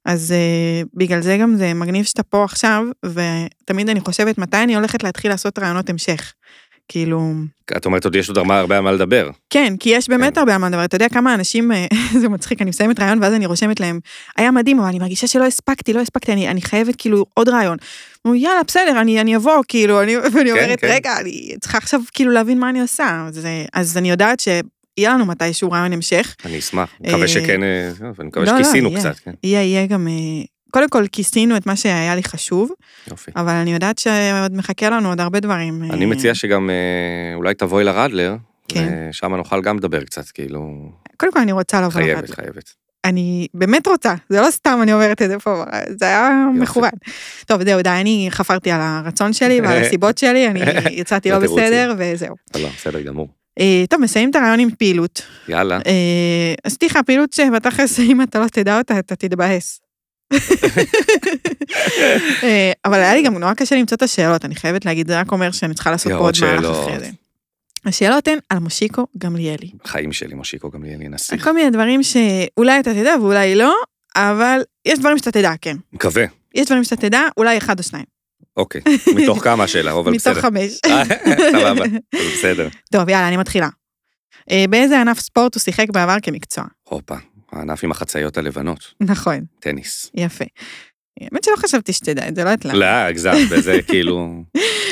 אז uh, בגלל זה גם זה מגניב שאתה פה עכשיו, ותמיד אני חושבת מתי אני הולכת להתחיל לעשות רעיונות המשך. כאילו, את אומרת, עוד יש עוד הרבה על מה לדבר. כן, כי יש באמת כן. הרבה על מה לדבר. אתה יודע כמה אנשים, אה, זה מצחיק, אני מסיימת רעיון ואז אני רושמת להם, היה מדהים, אבל אני מרגישה שלא הספקתי, לא הספקתי, אני, אני חייבת כאילו עוד רעיון. אמרו, יאללה, בסדר, אני, אני אבוא, כאילו, אני, ואני אומרת, כן. רגע, אני צריכה עכשיו כאילו להבין מה אני עושה. אז, אה, אז אני יודעת שיהיה לנו מתישהו רעיון המשך. אני אשמח. מקווה אה, שכן, אה, אני מקווה לא, לא, שכיסינו יהיה. קצת, כן. יהיה, יהיה גם, אה, קודם כל כיסינו את מה שהיה לי חשוב, יופי. אבל אני יודעת שעוד מחכה לנו עוד הרבה דברים. אני אה, מציע שגם אה, אולי תבואי לרדלר, כן. ושם נוכל גם לדבר קצת, כאילו, קודם כל אני רוצה לבוא חייבת, לרדיו. חייבת. אני באמת רוצה, זה לא סתם אני אומרת את זה פה, זה היה מכוון. טוב, זהו, די, אני חפרתי על הרצון שלי ועל הסיבות שלי, אני יצאתי לא. בסדר, וזהו. לא, בסדר גמור. אה, טוב, מסיים את הרעיון עם פעילות. יאללה. אז לך פעילות שבתכלס, אם אתה לא תדע אותה, אתה תתבאס. אה, אבל היה לי גם נורא קשה למצוא את השאלות, אני חייבת להגיד, זה רק אומר שאני צריכה לעשות פה עוד מהלך. אחרי זה. השאלות הן על מושיקו גמליאלי. חיים שלי, מושיקו גמליאלי, נסיך. כל מיני דברים שאולי אתה תדע ואולי לא, אבל יש דברים שאתה תדע, כן. מקווה. יש דברים שאתה תדע, אולי אחד או שניים. אוקיי. מתוך כמה השאלה, אבל מתוך בסדר. חמש. אה, סבבה, בסדר. טוב, יאללה, אני מתחילה. אה, באיזה ענף ספורט הוא שיחק בעבר כמקצוע? הופה, הענף עם החצאיות הלבנות, נכון, טניס. יפה. האמת שלא חשבתי שתדע את זה, לא יודעת למה. לא, הגזמת, וזה כאילו...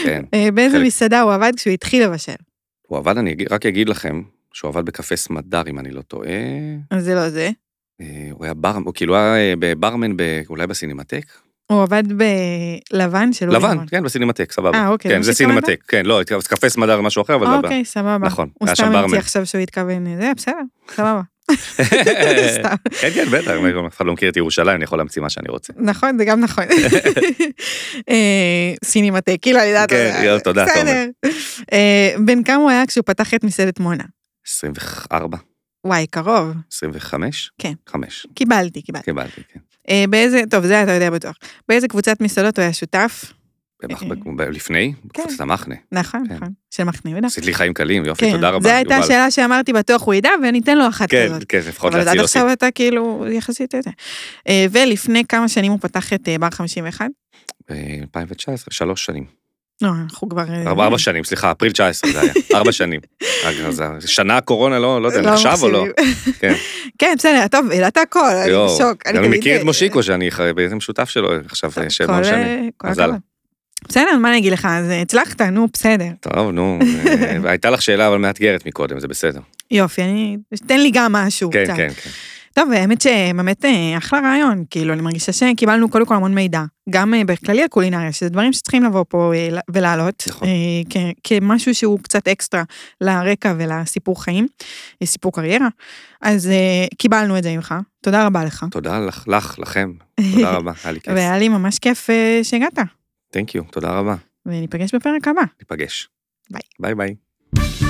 כן. אה, באיזה חלק. מסעדה הוא עבד כשהוא התחיל לבשל? הוא עבד, אני רק אגיד לכם, שהוא עבד בקפה סמדר, אם אני לא טועה. אז זה לא זה. אה, הוא היה בר, הוא כאילו היה אה, בברמן, ב- אולי בסינמטק? הוא עבד בלבן של אורי לבן, רון. כן, בסינמטק, סבבה. אה, אוקיי, כן, זה? סינמטק, כן, לא, קפה סמדר משהו אחר, אבל. אוקיי, סבבה. נכון, הוא היה שם סתם ברמן. המציא עכשיו שהוא התכוון, זה בסדר, סבבה. כן, כן, בטח, אף אחד לא מכיר את ירושלים, אני יכול להמציא מה שאני רוצה. נכון, זה גם נכון. אה, סינמטק, כאילו, אני יודעת. כן, תודה, תומר. אה, בן כמה הוא היה כשהוא פתח את מסעדת מונה? 24, וואי, קרוב. 25? כן. 5, קיבלתי, קיבלתי. קיבלתי, כן. אה, באיזה, טוב, זה אתה יודע בטוח. באיזה קבוצת מסעדות הוא היה שותף? אה. ב- לפני, כן. בקבוצת המחנה. נכון, כן. נכון. של מחנה יהודה. עשית לי חיים קלים, יופי, כן, תודה רבה. זו הייתה. השאלה שאמרתי, בטוח הוא ידע, וניתן לו אחת כן, כזאת. כן, לפחות אבל עד להציל אותי. עכשיו אתה כאילו יחסית את זה. אה, ולפני כמה שנים הוא פתח את אה, בר 51? ב-2019, שלוש שנים. לא, אנחנו כבר... אה, ארבע שנים, סליחה, אפריל 19 זה היה, ארבע שנים. שנה הקורונה, לא לא יודע, לא נחשב או לא? כן. כן, בסדר, טוב, ידעת הכל, אני בשוק. אני מכיר את מושיקו, שאני בעצם שותף שלו עכשיו שבע שנים. אה, מזל. הכבוד. בסדר, מה אני אגיד לך, אז אה, הצלחת, נו, בסדר. טוב, נו, אה, הייתה לך שאלה אבל מאתגרת מקודם, זה בסדר. יופי, אני... תן לי גם משהו כן, קצת. כן, כן. טוב, האמת שבאמת אה, אחלה רעיון, כאילו, אני מרגישה שקיבלנו קודם כל המון מידע, גם בכללי הקולינריה, שזה דברים שצריכים לבוא פה ולעלות, נכון. כמשהו שהוא קצת אקסטרה לרקע ולסיפור חיים, סיפור קריירה, אז קיבלנו את זה ממך, תודה רבה לך, תודה לך, לך, לכם, תודה רבה, היה לי כיף. והיה לי ממש כיף שהגעת, Thank you, תודה רבה. וניפגש בפרק הבא. ניפגש. ביי. ביי ביי.